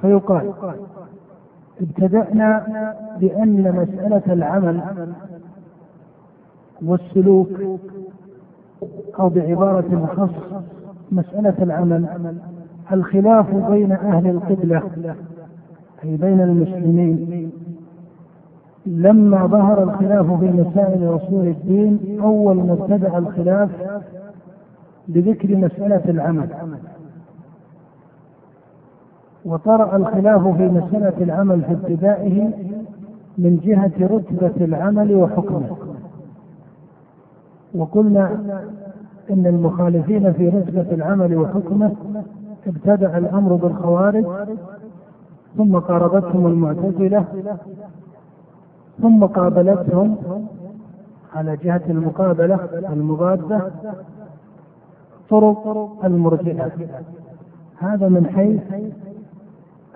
فيقال ابتدأنا بأن مسألة العمل والسلوك أو بعبارة أخص مسألة العمل الخلاف بين أهل القبلة أي بين المسلمين. لما ظهر الخلاف في مسائل أصول الدين أول ما ابتدأ الخلاف بذكر مسألة العمل. وطرأ الخلاف في مسألة العمل في ابتدائه من جهة رتبة العمل وحكمه. وقلنا إن المخالفين في رتبة العمل وحكمه ابتدأ الأمر بالخوارج ثم قاربتهم المعتزلة ثم قابلتهم على جهة المقابلة المضادة طرق المرجئة. هذا من حيث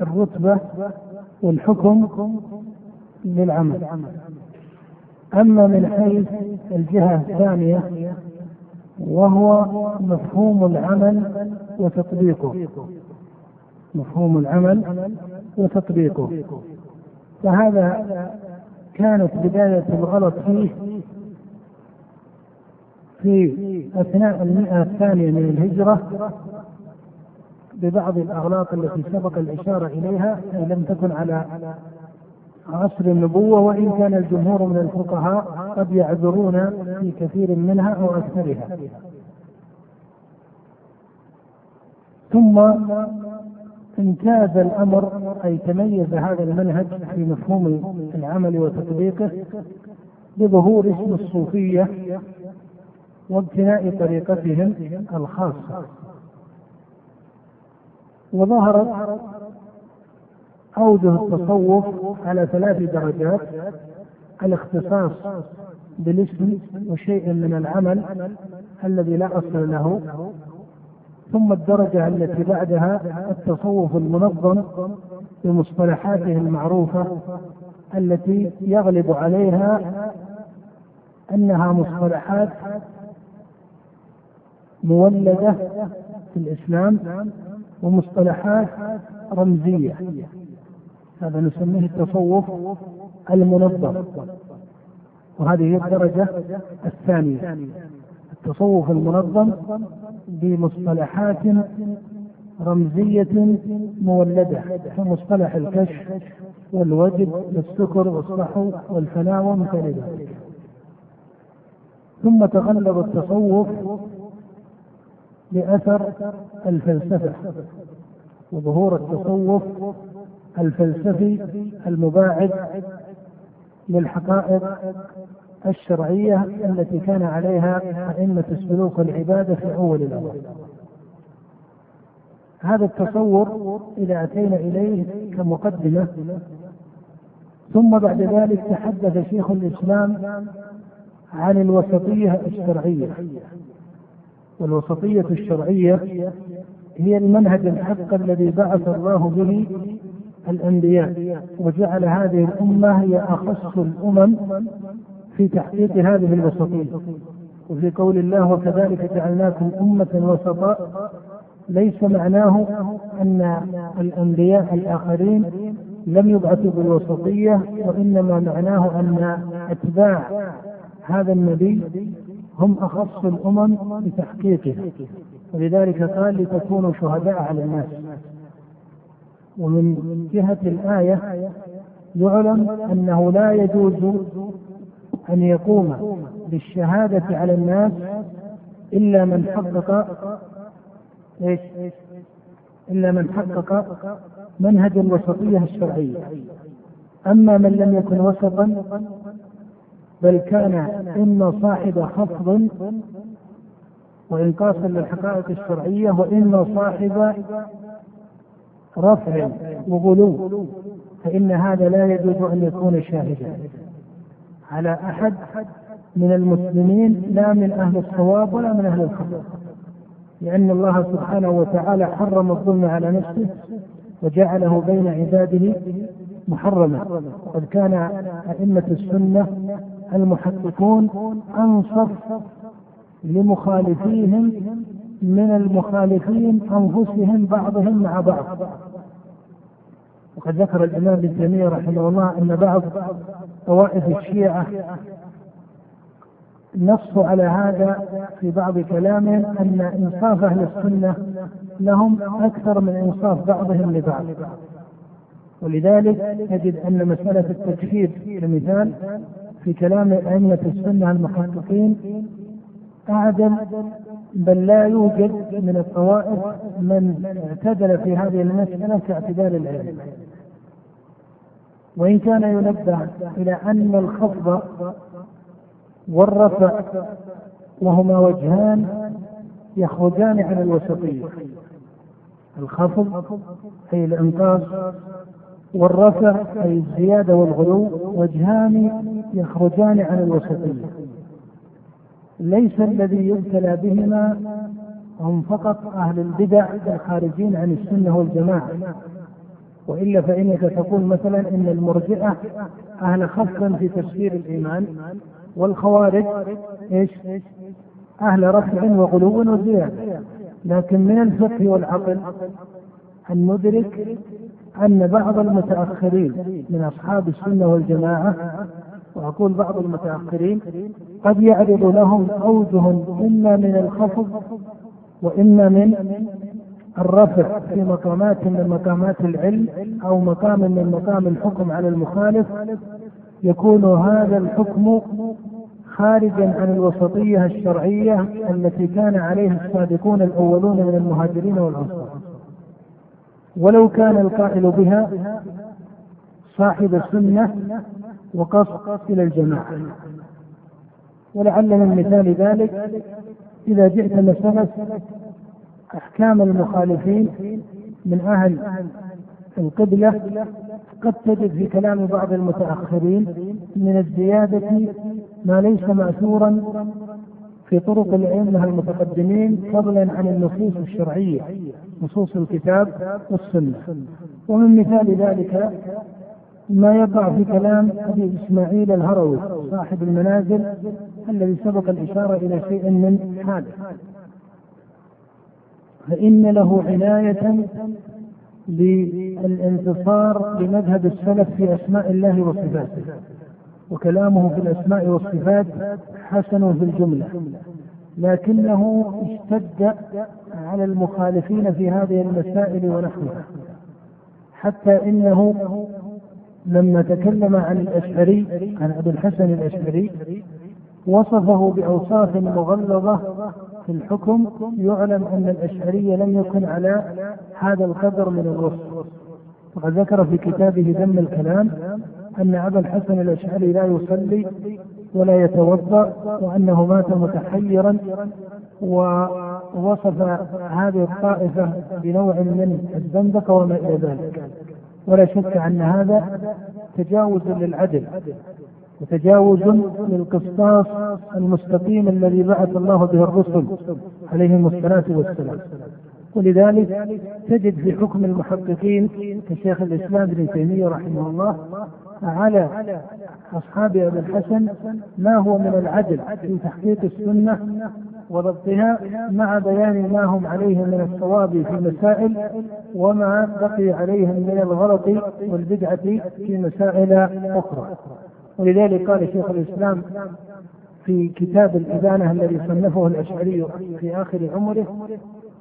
الرتبة والحكم للعمل. أما من حيث الجهة الثانية وهو مفهوم العمل وتطبيقه. مفهوم العمل وتطبيقه. فهذا كانت بداية الغلط فيه في أثناء المئة الثانية من الهجرة ببعض الأغلاط التي سبق الإشارة إليها أي لم تكن على عصر النبوة وإن كان الجمهور من الفقهاء قد يعذرون في كثير منها أو أكثرها. ثم امتاز الأمر أي تميز هذا المنهج في مفهوم العمل وتطبيقه بظهور اسم الصوفية وابتناء طريقتهم الخاصة. وظهرت أوجه التصوف على ثلاث درجات الاختصاص بالاسم وشيء من العمل الذي لا أصل له ثم الدرجة التي بعدها التصوف المنظم بمصطلحاته المعروفة التي يغلب عليها أنها مصطلحات مولدة في الإسلام ومصطلحات رمزية. هذا نسميه التصوف المنظم. وهذه هي الدرجة الثانية. التصوف المنظم بمصطلحات رمزية مولدة كمصطلح الكشف والوجد والسكر والصحو والفناء ومثل ذلك. ثم تغلب التصوف لأثر الفلسفة وظهور التصوف الفلسفي المباعد للحقائق الشرعية التي كان عليها أئمة السلوك والعبادة في أول الأمر. هذا التصور إذا أتينا إليه كمقدمة ثم بعد ذلك تحدث شيخ الإسلام عن الوسطية الشرعية. والوسطية الشرعية هي المنهج الحق الذي بعث الله به الأنبياء وجعل هذه الأمة هي أخص الأمم في تحقيق هذه الوسطية. وفي قول الله وكذلك جعلناكم أمة وسطا ليس معناه أن الأنبياء الآخرين لم يبعثوا بالوسطية وإنما معناه أن أتباع هذا النبي هم أخص الأمم بتحقيقه ولذلك قال لتكونوا شهداء على الناس. ومن جهة الآية يعلم أنه لا يجوز أن يقوم بالشهادة على الناس إلا من حقق إيش؟ إلا من حقق منهج الوسطية الشرعية أما من لم يكن وسطا بل كان إما صاحب خفض وإنقاصا للحقائق الشرعية وإما صاحب رفع وغلو فإن هذا لا يجوز أن يكون شاهدا. على أحد من المسلمين لا من أهل الصواب ولا من أهل الخطأ لأن الله سبحانه وتعالى حرم الظلم على نفسه وجعله بين عباده محرما. وقد كان أئمة السنة المحققون أنصف لمخالفيهم من المخالفين أنفسهم بعضهم مع بعض. وقد ذكر الإمام ابن تيمية رحمه الله أن بعض طوائف الشيعة نصوا على هذا في بعض كلامهم أن إنصاف أهل السنة لهم أكثر من إنصاف بعضهم لبعض. ولذلك تجد أن مسألة التكفير كمثال في كلام أئمة السنة المحققين أعدل بل لا يوجد من الطوائف من اعتدل في هذه المسألة كاعتدال العلم وإن كان ينبه إلى أن الخفض والرفع وهما وجهان يخرجان عن الوسطية. الخفض أي الإنقاص والرفع أي الزيادة والغلو وجهان يخرجان عن الوسطية. ليس الذي يبتلى بهما هم فقط أهل البدع الخارجين عن السنة والجماعة. وإلا فإنك تقول مثلا إن المرجئة أهل خف في تفسير الإيمان والخوارج إيش؟ أهل رفع وغلو وزيادة. لكن من الفقه والعقل أن ندرك أن بعض المتأخرين من أصحاب السنة والجماعة وأقول بعض المتأخرين قد يعرض لهم أوجه إما من الخفض وإما من الرفع في مقامات من مقامات العلم أو مقام من مقام الحكم على المخالف. يكون هذا الحكم خارجا عن الوسطية الشرعية التي كان عليها السابقون الأولون من المهاجرين والأنصار. ولو كان القائل بها صاحب السنة وقصد إلى الجماعة. ولعل من مثال ذلك إذا جئت مسألة أحكام المخالفين من أهل القبلة قد تجد في كلام بعض المتأخرين من الزيادة ما ليس مأثورا في طرق الأئمة المتقدمين فضلا عن النصوص الشرعية نصوص الكتاب والسنة. ومن مثال ذلك ما يقع في كلام أبي إسماعيل الهروي صاحب المنازل الذي سبق الإشارة إلى شيء من هذا. فإن له عناية بالانتصار لمذهب السلف في أسماء الله وصفاته. وكلامه في الأسماء والصفات حسن في الجملة. لكنه اشتد على المخالفين في هذه المسائل ونحوها. حتى إنه لما تكلم عن الأشعري عن أبي الحسن الأشعري وصفه بأوصاف مغلظة في الحكم يعلم أن الأشعري لم يكن على هذا القدر من الوصف. وقد ذكر في كتابه ذم الكلام أن أبا الحسن الأشعري لا يصلي ولا يتوضأ وأنه مات متحيرا ووصف هذه الطائفة بنوع من الزندقه وما إلى ذلك. ولا شك أن هذا تجاوز للعدل وتجاوز للقسطاس المستقيم الذي بعث الله به الرسل عليهم الصلاة والسلام. ولذلك تجد في حكم المحققين كشيخ الإسلام ابن تيمية رحمه الله على أصحاب أبي الحسن ما هو من العدل في تحقيق السنة وضبطها مع بيان ما هم عليه من الصواب في مسائل وما بقي عليهم من الغلط والبدعة في مسائل أخرى ولذلك قال شيخ الإسلام في كتاب الإبانة الذي صنفه الأشعري في آخر عمره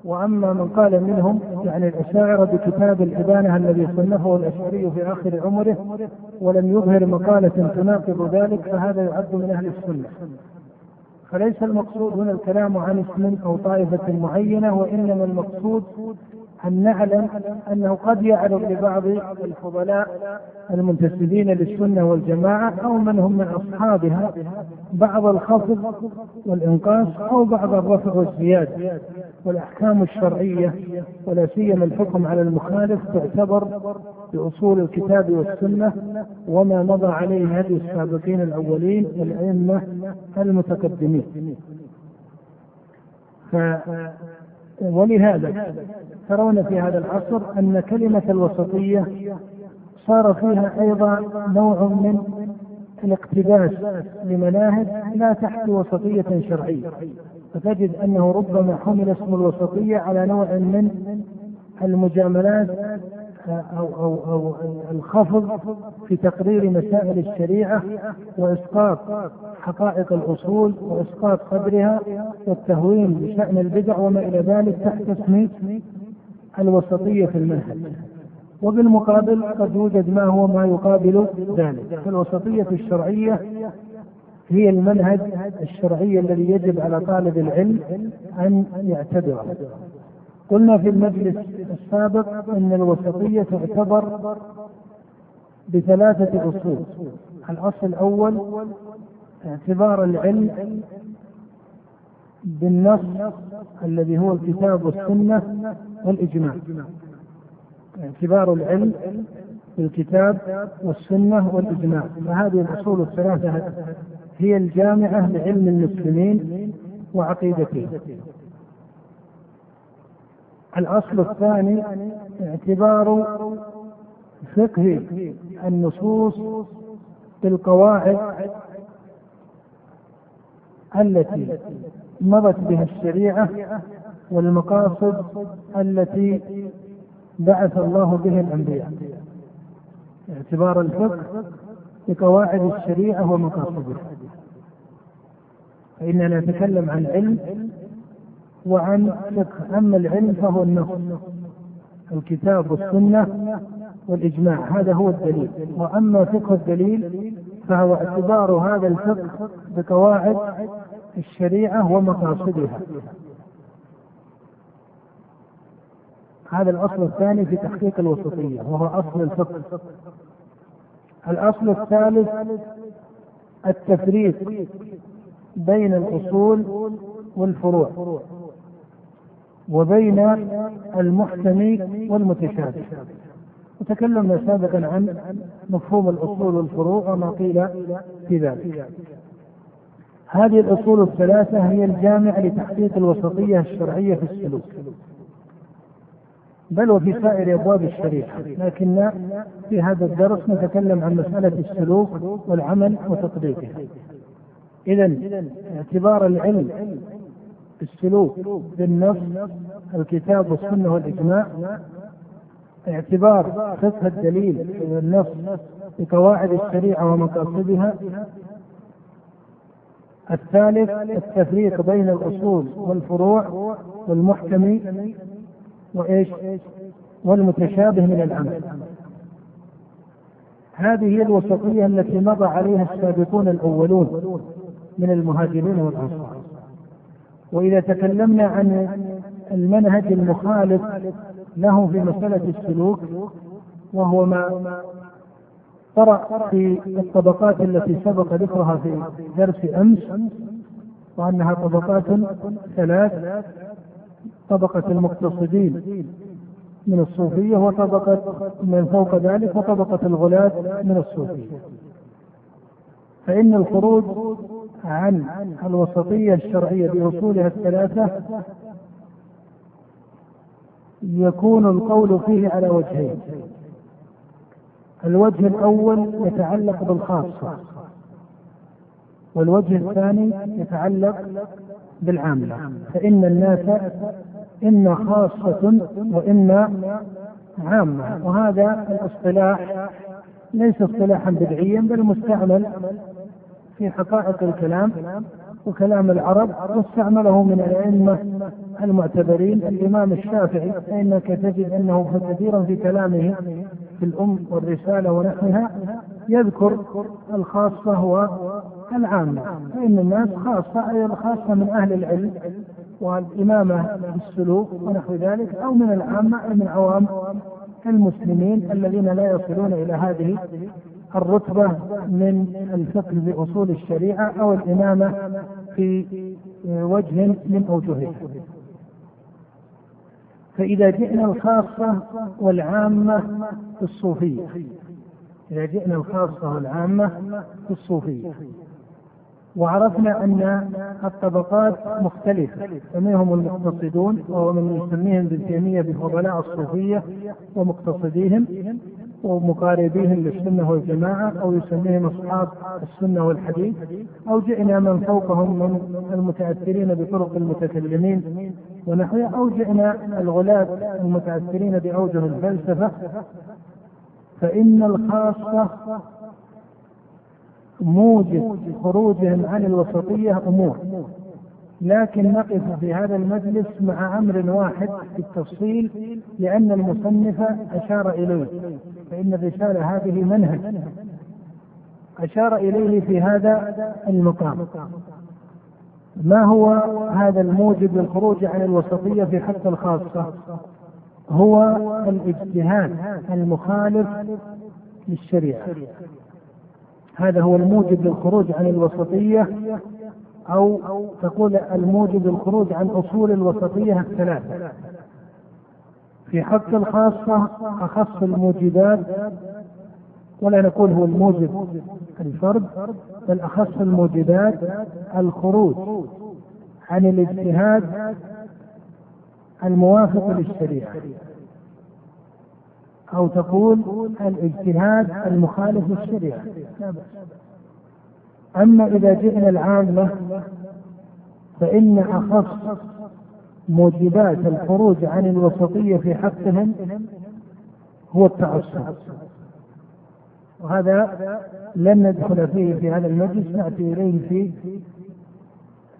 وأما من قال منهم يعني الأشاعرة بكتاب الإبانة الذي صنفه الأشعري في آخر عمره ولم يظهر مقالة تناقض ذلك فهذا يعد من أهل السنة. فليس المقصود هنا الكلام عن اسم أو طائفة معينة وإنما المقصود أن نعلم أنه قد يعرض لبعض الفضلاء المنتسبين للسنة والجماعة أو من هم من أصحابها بعض الخفض والإنقاص أو بعض الرفع والزيادة والأحكام الشرعية ولا سيما الحكم على المخالف تعتبر بأصول الكتاب والسنة وما مضى عليه هدي السابقين الأولين الأئمة المتقدمين. ولهذا ترون في هذا العصر أن كلمة الوسطية صار فيها أيضا نوع من الاقتباس لمناهج لا تحت وسطية شرعية. فتجد أنه ربما حمل اسم الوسطية على نوع من المجاملات أو, أو, أو الخفض في تقرير مسائل الشريعة وإسقاط حقائق الأصول وإسقاط قدرها والتهوين بشأن البدع وما إلى ذلك تحت اسم الوسطية في المنهج. وبالمقابل قد يوجد ما هو ما يقابل ذلك. فالوسطية الشرعية هي المنهج الشرعي الذي يجب على طالب العلم أن يعتبره. قلنا في المجلس السابق أن الوسطية تعتبر بثلاثة أصول. الأصل الأول اعتبار العلم بالنص الذي هو الكتاب والسنة والإجماع. اعتبار العلم بالكتاب والسنة والإجماع. فهذه الأصول الثلاثة هي الجامعة لعلم المسلمين وعقيدتهم. الأصل الثاني اعتبار فقه النصوص بالقواعد التي مضت بها الشريعة والمقاصد التي بعث الله به الأنبياء. اعتبار الفقه بقواعد الشريعة ومقاصدها فإننا نتكلم عن علم وعن فقه. أما العلم فهو النص. الكتاب والسنة والإجماع. هذا هو الدليل. وأما فقه الدليل فهو اعتبار هذا الفقه بقواعد الشريعة ومقاصدها. هذا الأصل الثاني في تحقيق الوسطية وهو أصل الفقه. الأصل الثالث التفريق بين الأصول والفروع. وبين المحكم والمتشابه. وتكلمنا سابقا عن مفهوم الأصول والفروع وما قيل في ذلك. هذه الأصول الثلاثة هي الجامعة لتحقيق الوسطية الشرعية في السلوك. بل وفي سائر أبواب الشريعة. لكن في هذا الدرس نتكلم عن مسألة السلوك والعمل وتطبيقها. اذا اعتبار العلم السلوك بالنص الكتاب والسنة والإجماع. اعتبار فقه الدليل والنص بقواعد الشريعة ومقاصدها. الثالث التفريق بين الأصول والفروع والمحكم وإيش؟ والمتشابه من العمل هذه هي الوسطية التي مضى عليها السابقون الأولون من المهاجرين والأنصار. وإذا تكلمنا عن المنهج المخالف له في مسألة السلوك وهو ما طرأ في الطبقات التي سبق ذكرها في درس أمس وأنها طبقات ثلاث طبقة المقتصدين من الصوفية وطبقة من فوق ذلك وطبقة الغلاة من الصوفية. فإن الخروج عن الوسطية الشرعية بأصولها الثلاثة يكون القول فيه على وجهين. الوجه الأول يتعلق بالخاصة والوجه الثاني يتعلق بالعامة. فإن الناس إما خاصة وإما عامة وهذا الاصطلاح ليس اصطلاحا بدعيا بل مستعمل في حقائق الكلام وكلام العرب واستعمله من الأئمة المعتبرين. الإمام الشافعي فإنك تجد أنه كثيرا في كلامه في الأم والرسالة ونحوها يذكر الخاصة والعامة فإن الناس خاصة أي الخاصة من أهل العلم والإمامة بالسلوك ونحو ذلك أو من العامة أي من عوام المسلمين الذين لا يصلون إلى هذه الرتبة من الفقه بأصول الشريعة أو الإمامة في وجه من أوجهها. فإذا جئنا الخاصة والعامة في الصوفية. إذا جئنا الخاصة والعامة في الصوفية. وعرفنا أن الطبقات مختلفة. فمنهم المقتصدون؟ وهو من يسميهم ابن تيمية بفضلاء الصوفية ومقتصديهم ومقاربيهم للسنة والجماعة أو يسميهم أصحاب السنة والحديث أو جئنا من فوقهم من المتأثرين بطرق المتكلمين ونحوها أو جئنا الغلاة المتأثرين بأوجه الفلسفة فإن الخاصة موجب خروجهم عن الوسطية أمور. لكن نقف في هذا المجلس مع أمر واحد في التفصيل لأن المصنف أشار إليه فإن الرسالة هذه منهج. أشار إليه في هذا المقام. ما هو هذا الموجب للخروج عن الوسطية في حق الخاصة؟ هو الاجتهاد المخالف للشريعة. هذا هو الموجب للخروج عن الوسطية أو تقول الموجب للخروج عن أصول الوسطية الثلاثة في حق الخاصة أخص الموجبات ولا نقول هو الموجب الفرد بل أخص الموجبات الخروج عن الاجتهاد الموافق للشريعة. أو تقول الاجتهاد المخالف للشريعة. أما إذا جئنا العامة فإن أخص موجبات الخروج عن الوسطية في حقهم هو التعصب. وهذا لن ندخل فيه في هذا المجلس نأتي إليه في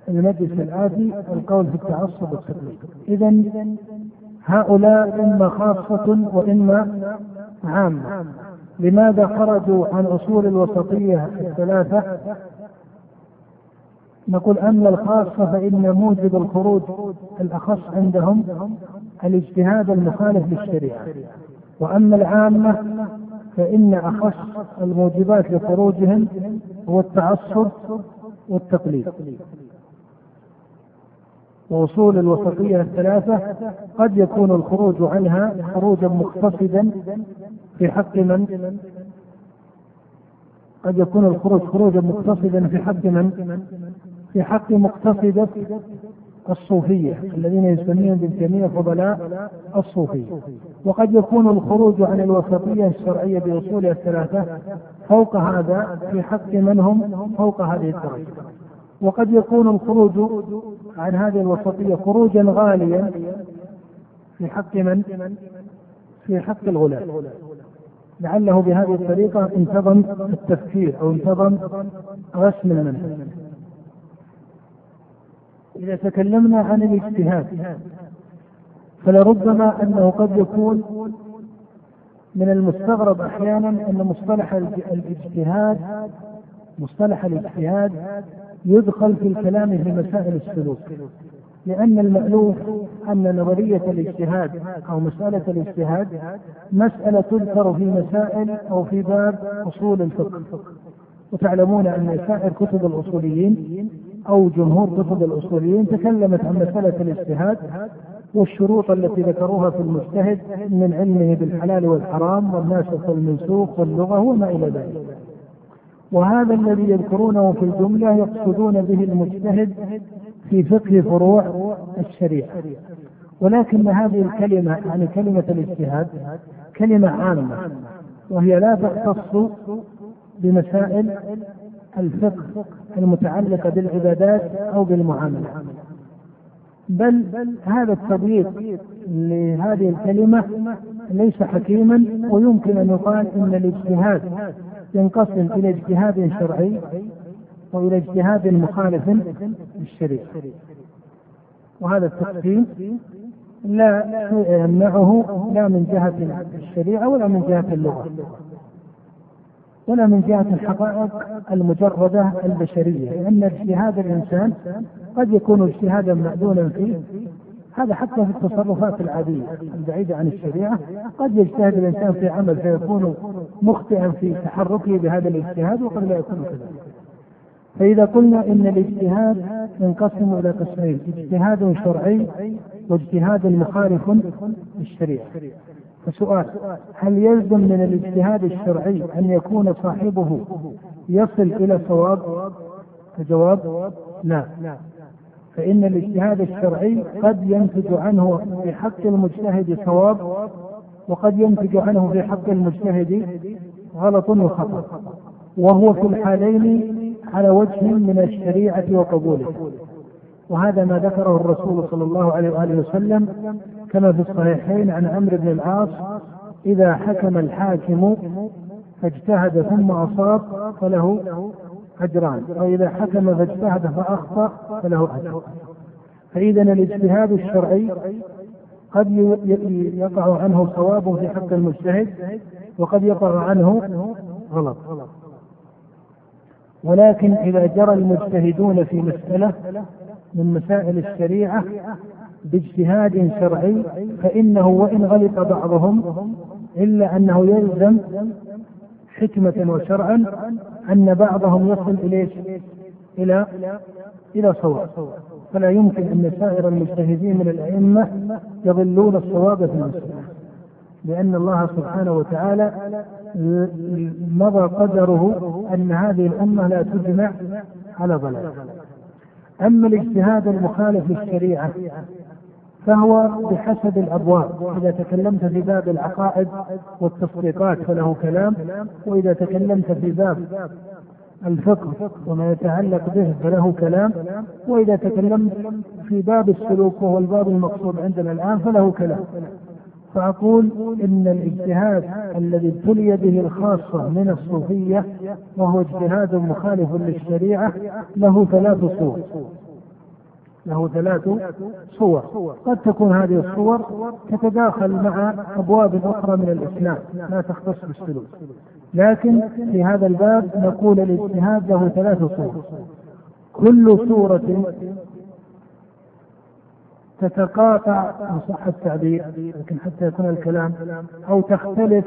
المجلس الآتي القول في التعصب والتقليد إذا هؤلاء إما خاصة وإما عامة. لماذا خرجوا عن أصول الوسطية الثلاثة؟ نقول أما الخاصة فإن موجب الخروج الأخص عندهم الاجتهاد المخالف للشريعة. وأما العامة فإن أخص الموجبات لخروجهم هو التعصب والتقليد. ووصول الوسطية الثلاثة قد يكون الخروج عنها خروجا مقتصدا في حق من؟ قد يكون الخروج خروجا مقتصدا في حق من؟ في حق مقتصدة الصوفية الذين يسمون ابن تيمية فضلاء الصوفية وقد يكون الخروج عن الوسطية الشرعية بأصولها الثلاثة فوق هذا في حق من هم فوق هذه الدرجة وقد يكون الخروج عن هذه الوسطية خروجا غاليا في حق من؟ في حق الغلاة لعله بهذه الطريقة انتظم التفكير أو انتظم رسم المنهج. إذا تكلمنا عن الاجتهاد فلربما أنه قد يكون من المستغرب أحيانا أن مصطلح الاجتهاد مصطلح الاجتهاد يدخل في الكلام في مسائل السلوك. لأن المألوف أن نظرية الاجتهاد أو مسألة الاجتهاد مسألة تذكر في مسائل أو في باب أصول الفقه. وتعلمون أن سائر كتب الأصوليين أو جمهور كتب الأصوليين تكلمت عن مسألة الاجتهاد والشروط التي ذكروها في المجتهد من علمه بالحلال والحرام والناسخ والمنسوخ واللغة وما إلى ذلك. وهذا الذي يذكرونه في الجملة يقصدون به المجتهد في فقه فروع الشريعة. ولكن هذه الكلمة يعني كلمة الاجتهاد كلمة عامة وهي لا تختص بمسائل الفقه المتعلقة بالعبادات أو بالمعاملة. بل هذا التضييق لهذه الكلمة ليس حكيما ويمكن أن يقال أن الاجتهاد ينقسم إلى اجتهاد شرعي وإلى اجتهاد مخالف للشريعة. وهذا التقسيم لا يمنعه لا من جهة الشريعة ولا من جهة اللغة ولا من جهة الحقائق المجردة البشرية لأن اجتهاد الإنسان قد يكون اجتهادا مأذونا فيه. هذا حتى في التصرفات العادية البعيدة عن الشريعة. قد يجتهد الإنسان في عمل فيكون مخطئا في تحركه بهذا الاجتهاد وقد لا يكون كذلك. فإذا قلنا إن الاجتهاد ينقسم إلى قسمين اجتهاد شرعي واجتهاد مخالف للشريعة. فسؤال هل يلزم من الاجتهاد الشرعي أن يكون صاحبه يصل إلى صواب؟ الجواب لا. فإن الاجتهاد الشرعي قد ينتج عنه في حق المجتهد صواب وقد ينتج عنه في حق المجتهد غلط وخطأ. وهو في الحالين على وجه من الشريعة وقبوله. وهذا ما ذكره الرسول صلى الله عليه وآله وسلم كما في الصحيحين عن عمرو بن العاص إذا حكم الحاكم فاجتهد ثم أصاب فله أجران وإذا حكم فاجتهد فأخطأ فله أجر. فإذا الاجتهاد الشرعي قد يقع عنه صواب في حق المجتهد وقد يقع عنه غلط. ولكن إذا جرى المجتهدون في مسألة من مسائل الشريعة باجتهاد شرعي فإنه وإن غلط بعضهم إلا أنه يلزم حكمة وشرعا أن بعضهم يصل إليه إلى إلى صواب. فلا يمكن أن سائر المجتهدين من الأئمة يضلون الصواب في المسألة. لأن الله سبحانه وتعالى مضى قدره أن هذه الأمة لا تجمع على ضلال. أما الاجتهاد المخالف للشريعة فهو بحسب الأبواب. إذا تكلمت في باب العقائد والتصديقات فله كلام وإذا تكلمت في باب الفقه وما يتعلق به فله كلام وإذا تكلمت في باب السلوك وهو الباب المقصود عندنا الآن فله كلام. فأقول إن الاجتهاد الذي ابتلي به الخاصة من الصوفية وهو اجتهاد مخالف للشريعة له ثلاث صور. له ثلاث صور. قد تكون هذه الصور تتداخل مع أبواب أخرى من الإسلام لا تختص بالسلوك. لكن في هذا الباب نقول الاجتهاد له ثلاث صور. كل صورة تتقاطع إن صح التعبير لكن حتى يكون الكلام أو تختلف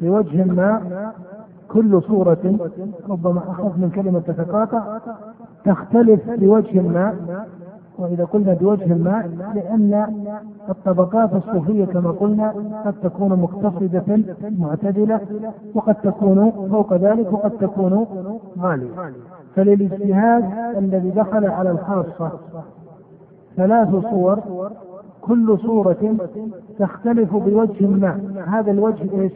بوجه ما كل صورة ربما أخف من كلمة تتقاطع تختلف بوجه ما وإذا قلنا بوجه ما لأن الطبقات الصوفية كما قلنا قد تكون مقتصدة معتدلة وقد تكون فوق ذلك وقد تكون غالية. فللاجتهاد الذي دخل على الخاصة ثلاث صور كل صورة تختلف بوجه ما هذا الوجه إيش؟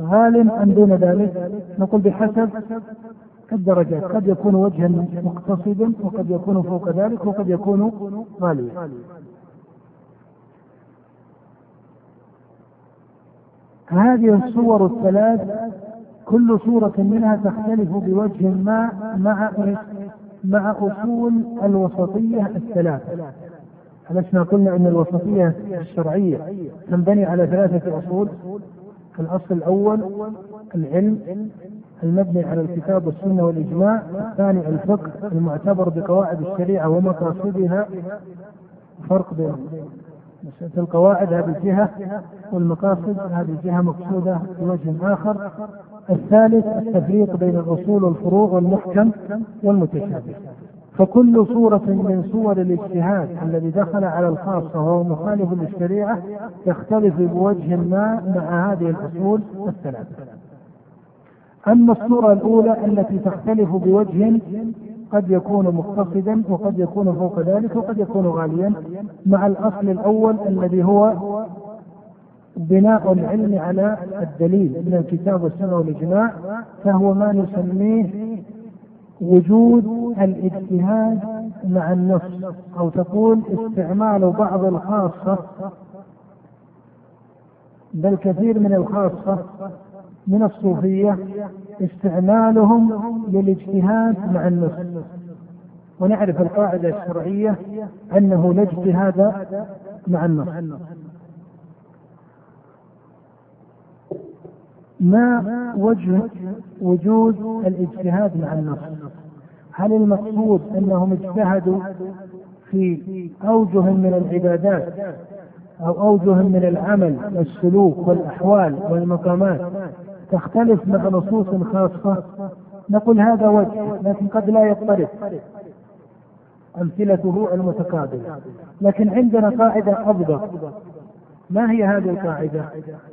غال أم دون ذلك؟ نقول بحسب الدرجات قد يكون وجها مقتصدا وقد يكون فوق ذلك وقد يكون غاليا هذه الصور الثلاث كل صورة منها تختلف بوجه ما مع مع أصول الوسطية الثلاثة ألسنا قلنا أن الوسطية الشرعية. تنبني على ثلاثة أصول. الأصل الأول العلم المبني على الكتاب والسنة والإجماع. الثاني الفقه المعتبر بقواعد الشريعة ومقاصدها. فرق بين القواعد هذه جهة والمقاصد هذه جهة مقصودة بوجه آخر. الثالث التفريق بين الأصول والفروع والمحكم والمتشابه فكل صورة من صور الاجتهاد الذي دخل على الخاصة وهو مخالف للشريعة يختلف بوجه ما مع هذه الأصول الثلاثة. أما الصورة الأولى التي تختلف بوجه قد يكون مقتصدا وقد يكون فوق ذلك وقد يكون غاليا مع الأصل الأول الذي هو بناء العلم على الدليل من الكتاب والسنة والإجماع فهو ما نسميه وجود الاجتهاد مع النص أو تقول استعمال بعض الخاصة بل كثير من الخاصة من الصوفية استعمالهم للاجتهاد مع النص ونعرف القاعدة الشرعية أنه لا اجتهاد مع النص ما وجه وجود الاجتهاد مع النص؟ هل المقصود أنهم اجتهدوا في أوجه من العبادات أو أوجه من العمل والسلوك والأحوال والمقامات تختلف مع نصوص خاصة؟ نقول هذا وجه لكن قد لا يضطرب. أمثلته المتقابلة. لكن عندنا قاعدة ابسط ما هي هذه القاعدة؟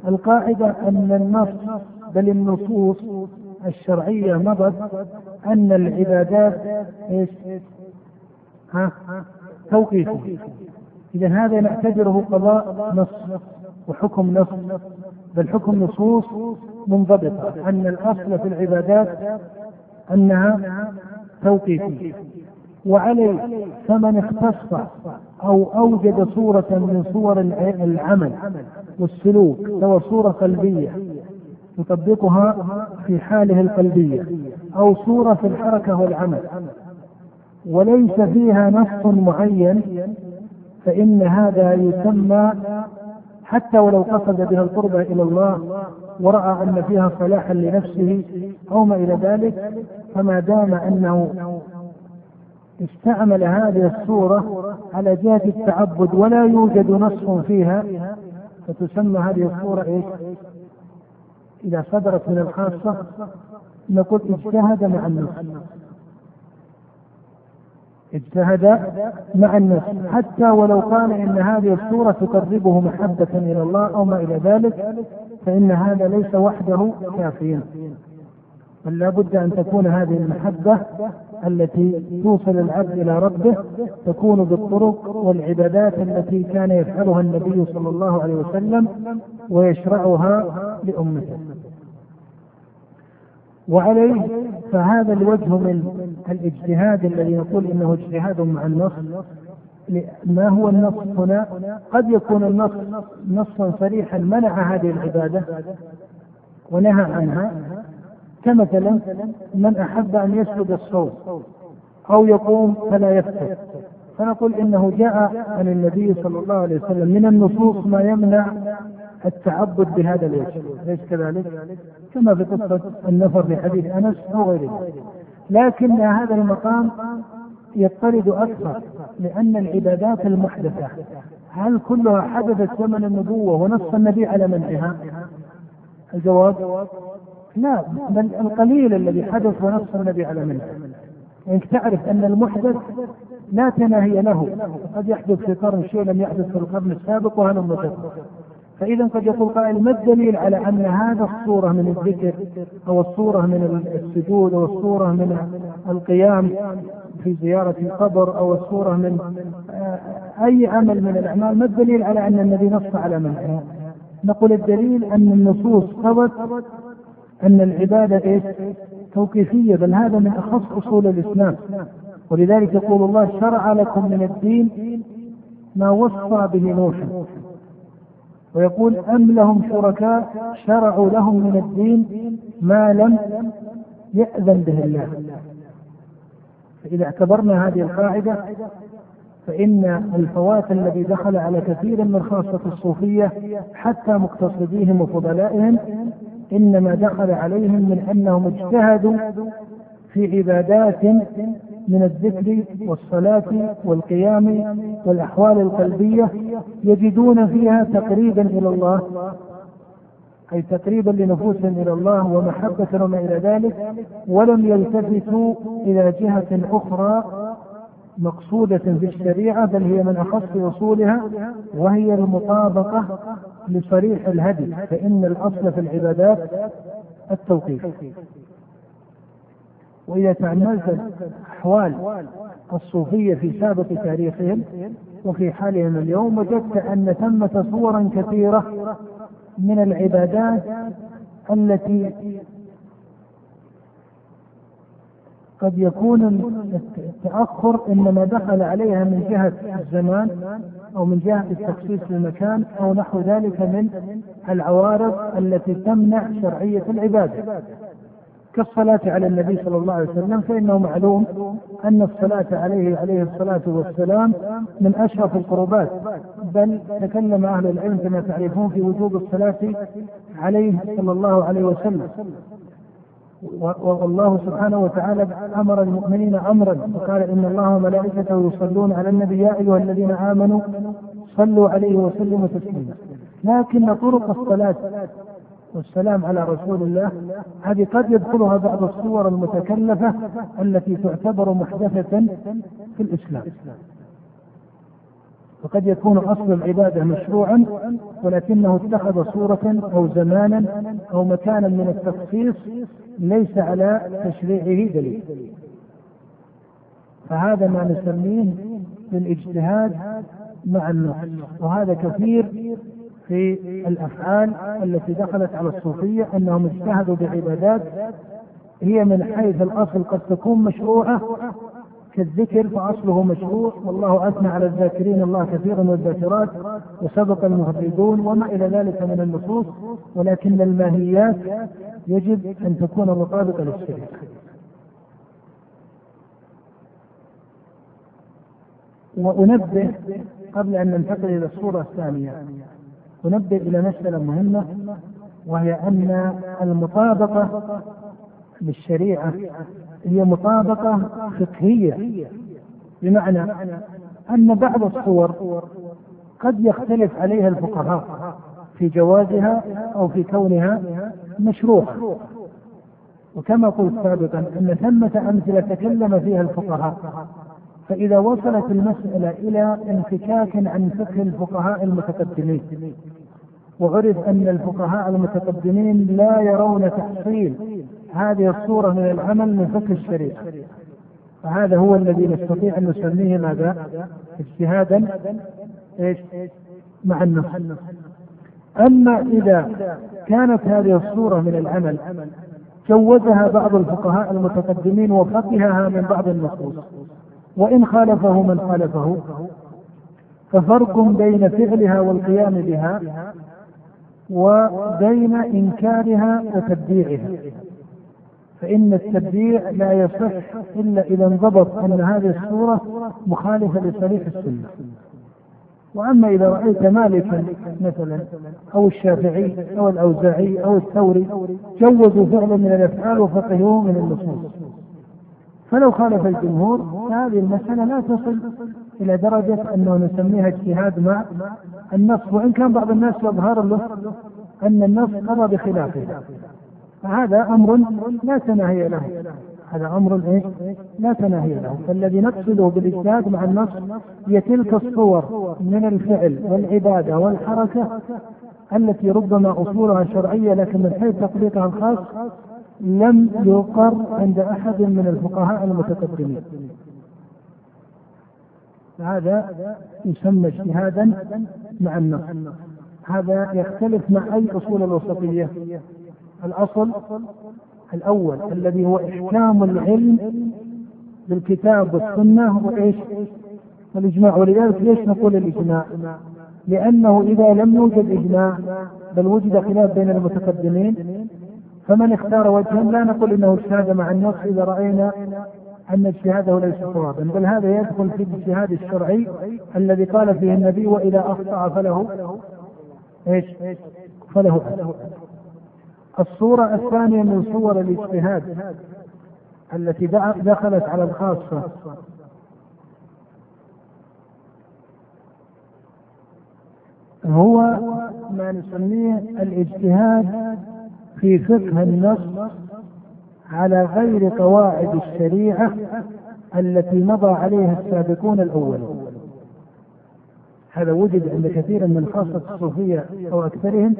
القاعدة أن النص بل النصوص الشرعية مضت أن العبادات إيش؟ ها؟ توقيفي إذا هذا نعتبره قضاء نص وحكم نص بل حكم نصوص منضبطة أن الأصل في العبادات أنها توقيفية وعليه فمن اختص أو أوجد صورة من صور العمل والسلوك سواء صورة قلبية يطبقها في حاله القلبية أو صورة في الحركة والعمل. وليس فيها نص معين فإن هذا يسمى حتى ولو قصد بها القرب إلى الله ورأى أن فيها صلاحا لنفسه أو ما إلى ذلك فما دام أنه استعمل هذه الصورة على جهة التعبد ولا يوجد نص فيها فتسمى هذه الصورة إيش؟ إذا صدرت من الخاصة نقول اجتهد مع النص. اجتهد مع الناس حتى ولو قال إن هذه الصورة تقربه محبة إلى الله أو ما إلى ذلك فإن هذا ليس وحده كافيا. بل لا بد أن تكون هذه المحبة التي توصل العبد إلى ربه تكون بالطرق والعبادات التي كان يفعلها النبي صلى الله عليه وسلم ويشرعها لأمته وعليه فهذا الوجه من الاجتهاد الذي نقول إنه اجتهاد مع النص ما هو النص هنا؟ قد يكون النص نصا صريحا منع هذه العبادة ونهى عنها كمثلا من أحب أن يسجد الصوم أو يقوم فلا يفتر فنقول إنه جاء عن النبي صلى الله عليه وسلم من النصوص ما يمنع التعبد بهذا الوجه أليس كذلك؟ كما في قصة النفر في حديث أنس أو غيره لكن هذا المقام يضطرد أكثر لأن العبادات المحدثة هل كلها حدثت زمن النبوة ونص النبي على منعها؟ الجواب لا بل القليل الذي حدث ونص النبي على منعها إنك تعرف أن المحدث لا تناهي له. قد يحدث في قرن شيء لم يحدث في القرن السابق وهل فإذا قد يقول قائل ما الدليل على أن هذا الصورة من الذكر أو الصورة من السجود أو الصورة من القيام في زيارة القبر أو الصورة من أي عمل من الأعمال؟ ما الدليل على أن النبي نص على منعها نقول الدليل أن النصوص قضت أن العبادة إيش؟ توقيفية بل هذا من أخص أصول الإسلام. ولذلك يقول الله شرع لكم من الدين ما وصى به نوح ويقول أم لهم شركاء شرعوا لهم من الدين ما لم يأذن به الله. فإذا اعتبرنا هذه القاعدة فإن الفوات الذي دخل على كثير من خاصة الصوفية حتى مقتصديهم وفضلائهم إنما دخل عليهم من أنهم اجتهدوا في عبادات من الذكر والصلاة والقيام والأحوال القلبية يجدون فيها تقريبا إلى الله أي تقريبا لنفوسهم إلى الله ومحبة وما إلى ذلك ولم يلتفتوا إلى جهة أخرى مقصودة في الشريعة بل هي من أخص أصولها وهي المطابقة لصريح الهدي فإن الأصل في العبادات التوقيف. وإذا تأملت أحوال الصوفية في سابق تاريخهم وفي حالهم اليوم وجدت أن ثمة صورا كثيرة من العبادات التي قد يكون التأخر إنما دخل عليها من جهة الزمان أو من جهة التخصيص للمكان أو نحو ذلك من العوارض التي تمنع شرعية العبادة. كالصلاة على النبي صلى الله عليه وسلم فإنه معلوم أن الصلاة عليه عليه الصلاة والسلام من أشرف القربات بل تكلم أهل العلم كما تعرفون في وجوب الصلاة عليه صلى الله عليه وسلم. والله سبحانه وتعالى أمر المؤمنين أمرا وقال إن الله وملائكته يصلون على النبي يا أيها الذين آمنوا صلوا عليه وسلموا تسليما. لكن طرق الصلاة والسلام على رسول الله هذه قد يدخلها بعض الصور المتكلفة التي تعتبر محدثة في الإسلام. وقد يكون أصل العبادة مشروعا ولكنه اتخذ صورة أو زمانا أو مكانا من التخصيص ليس على تشريعه دليل. فهذا ما نسميه بالاجتهاد مع النص وهذا كثير في الأفعال التي دخلت على الصوفية أنهم اجتهدوا بعبادات هي من حيث الأصل قد تكون مشروعة كالذكر فأصله مشروع والله أثنى على الذاكرين الله كثيرا والذاكرات وسبق المهربون وما إلى ذلك من النصوص ولكن الماهيات يجب أن تكون مطابقة للشريعة. وأنبه قبل أن ننتقل إلى الصورة الثانية أنبه إلى مسألة مهمة وهي أن المطابقة للشريعة هي مطابقة فقهية. بمعنى أن بعض الصور قد يختلف عليها الفقهاء في جوازها أو في كونها مشروعة وكما قلت سابقا أن ثمة أمثلة تكلم فيها الفقهاء. فإذا وصلت المسألة إلى انفكاك عن فقه الفقهاء المتقدمين وعرف أن الفقهاء المتقدمين لا يرون تحصيل هذه الصورة من العمل من فقه الشريعة. فهذا هو الذي نستطيع أن نسميه ماذا؟ اجتهادا إيش؟ مع النص. أما إذا كانت هذه الصورة من العمل جوزها بعض الفقهاء المتقدمين وفقهها من بعض النصوص. وإن خالفه من خالفه. ففرق بين فعلها والقيام بها وبين إنكارها وتبديعها. فإن التبديع لا يصح إلا إذا انضبط أن هذه الصورة مخالفة لصريح السنة. وأما إذا رأيت مالكا مثلا أو الشافعي أو الأوزاعي أو الثوري جوزوا فعلا من الأفعال وفقهوه من النصوص. فلو خالف الجمهور فهذه المسألة لا تصل إلى درجة أنه نسميها اجتهاد مع النص وإن كان بعض الناس يظهر له أن النص قضى بخلافه. فهذا أمر لا تناهي له. هذا أمر إيه؟ لا تناهي له. فالذي نقصده بالاجتهاد مع النص هي تلك الصور من الفعل والعبادة والحركة التي ربما أصولها شرعية لكن من حيث تطبيقها الخاص لم يقر عند أحد من الفقهاء المتقدمين. هذا يسمى اجتهادا مع النص. هذا يختلف مع أي أصول الوسطية. الأصل الأول الذي هو إحكام العلم بالكتاب والسنة وإيش؟ والإجماع ولذلك ليش نقول الإجماع؟ لأنه إذا لم يوجد إجماع بل وجد خلاف بين المتقدمين فمن اختار وجها لا نقول إنه اجتهاد مع النص إذا رأينا أن اجتهاده ليس صوابا بل هذا يدخل في الاجتهاد الشرعي الذي قال فيه النبي وإذا أخطأ فله إيش؟ فله الصورة الثانية من صور الاجتهاد التي دخلت على الخاصة. هو ما نسميه الاجتهاد في فقه النص على غير قواعد الشريعة التي مضى عليها السابقون الأولون هذا وجد عند كثير من خاصة الصوفية أو أكثرهم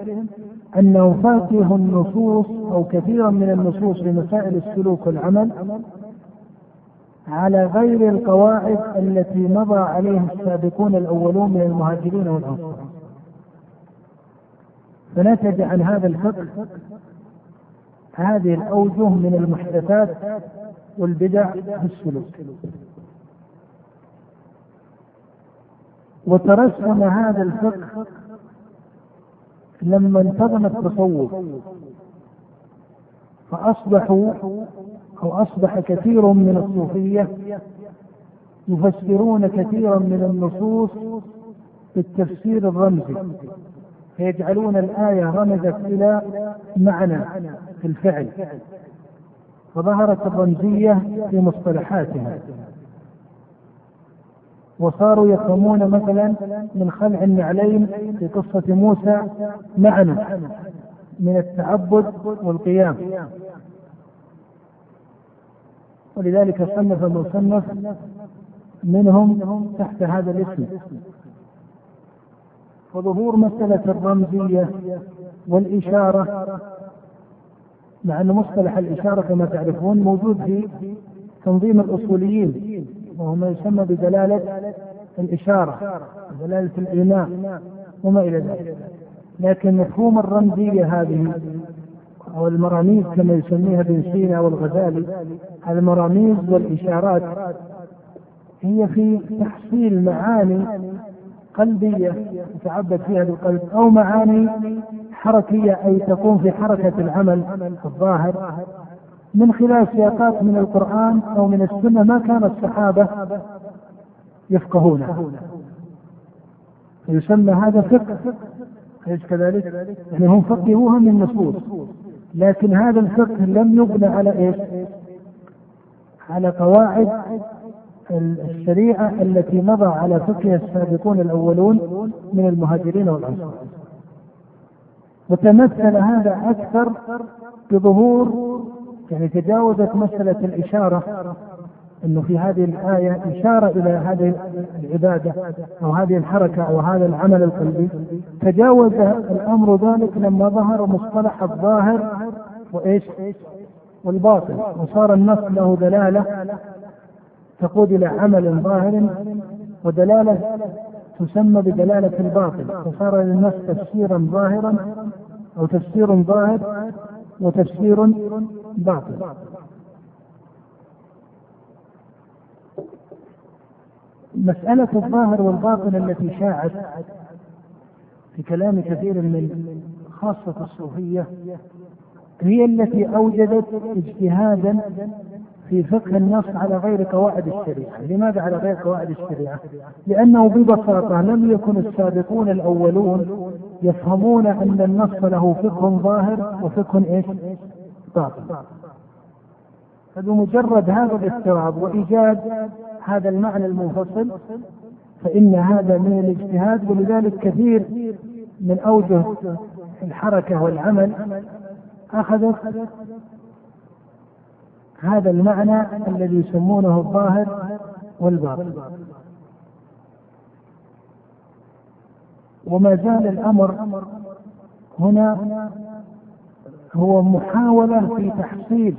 أنه فاقه النصوص أو كثيرا من النصوص في مسائل السلوك والعمل على غير القواعد التي مضى عليها السابقون الأولون من المهاجرين والأنصار. فنتج عن هذا الفقه هذه الأوجه من المحدثات والبدع في السلوك. وترسم هذا الفقه لما انتظم التصوف فأصبحوا أو أصبح كثير من الصوفية يفسرون كثيرا من النصوص بالتفسير الرمزي فيجعلون الآية رمزت إلى معنى في الفعل فظهرت الرمزية في مصطلحاتها. وصاروا يفهمون مثلا من خلع النعلين في قصة موسى معنى من التعبد والقيام. ولذلك صنف المصنف منهم تحت هذا الاسم. وظهور مسألة الرمزية والإشارة مع أن مصطلح الإشارة كما تعرفون موجود في تنظيم الأصوليين. وهو ما يسمى بدلالة الإشارة دلالة الإيماء وما إلى ذلك. لكن مفهوم الرمزية هذه أو المراميز كما يسميها ابن سينا والغزالي المراميز والإشارات هي في تحصيل معاني قلبية يتعبد فيها بالقلب أو معاني حركية أي تكون في حركة العمل الظاهر. من خلال سياقات من القرآن أو من السنة ما كان الصحابة يفقهونها فيسمى هذا فقه أليس كذلك؟ يعني هم فقهوها من نصوص لكن هذا الفقه لم يبنى على إيش؟ على قواعد الشريعة التي مضى على فقهها السابقون الأولون من المهاجرين والأنصار وتمثل هذا أكثر بظهور يعني تجاوزت مسألة الإشارة أنه في هذه الآية إشارة إلى هذه العبادة أو هذه الحركة أو هذا العمل القلبي. تجاوز الأمر ذلك لما ظهر مصطلح الظاهر وإيش؟ والباطن. وصار النص له دلالة تقود إلى عمل ظاهر ودلالة تسمى بدلالة الباطل فصار للنص تفسيرا ظاهرا أو تفسير ظاهر وتفسير باطل. مسألة الظاهر والباطن التي شاعت في كلام كثير من خاصة الصوفية هي التي أوجدت اجتهادا في فقه النص على غير قواعد الشريعة. لماذا على غير قواعد الشريعة؟ لأنه ببساطة لم يكن السابقون الأولون يفهمون أن النص له فقه ظاهر وفقه إيش؟ باطن فبمجرد هذا الاضطراب وإيجاد هذا المعنى المنفصل فإن هذا من الاجتهاد ولذلك كثير من أوجه الحركة والعمل أخذت هذا المعنى الذي يسمونه الظاهر والباطن. وما زال الأمر هنا هو محاولة في تحصيل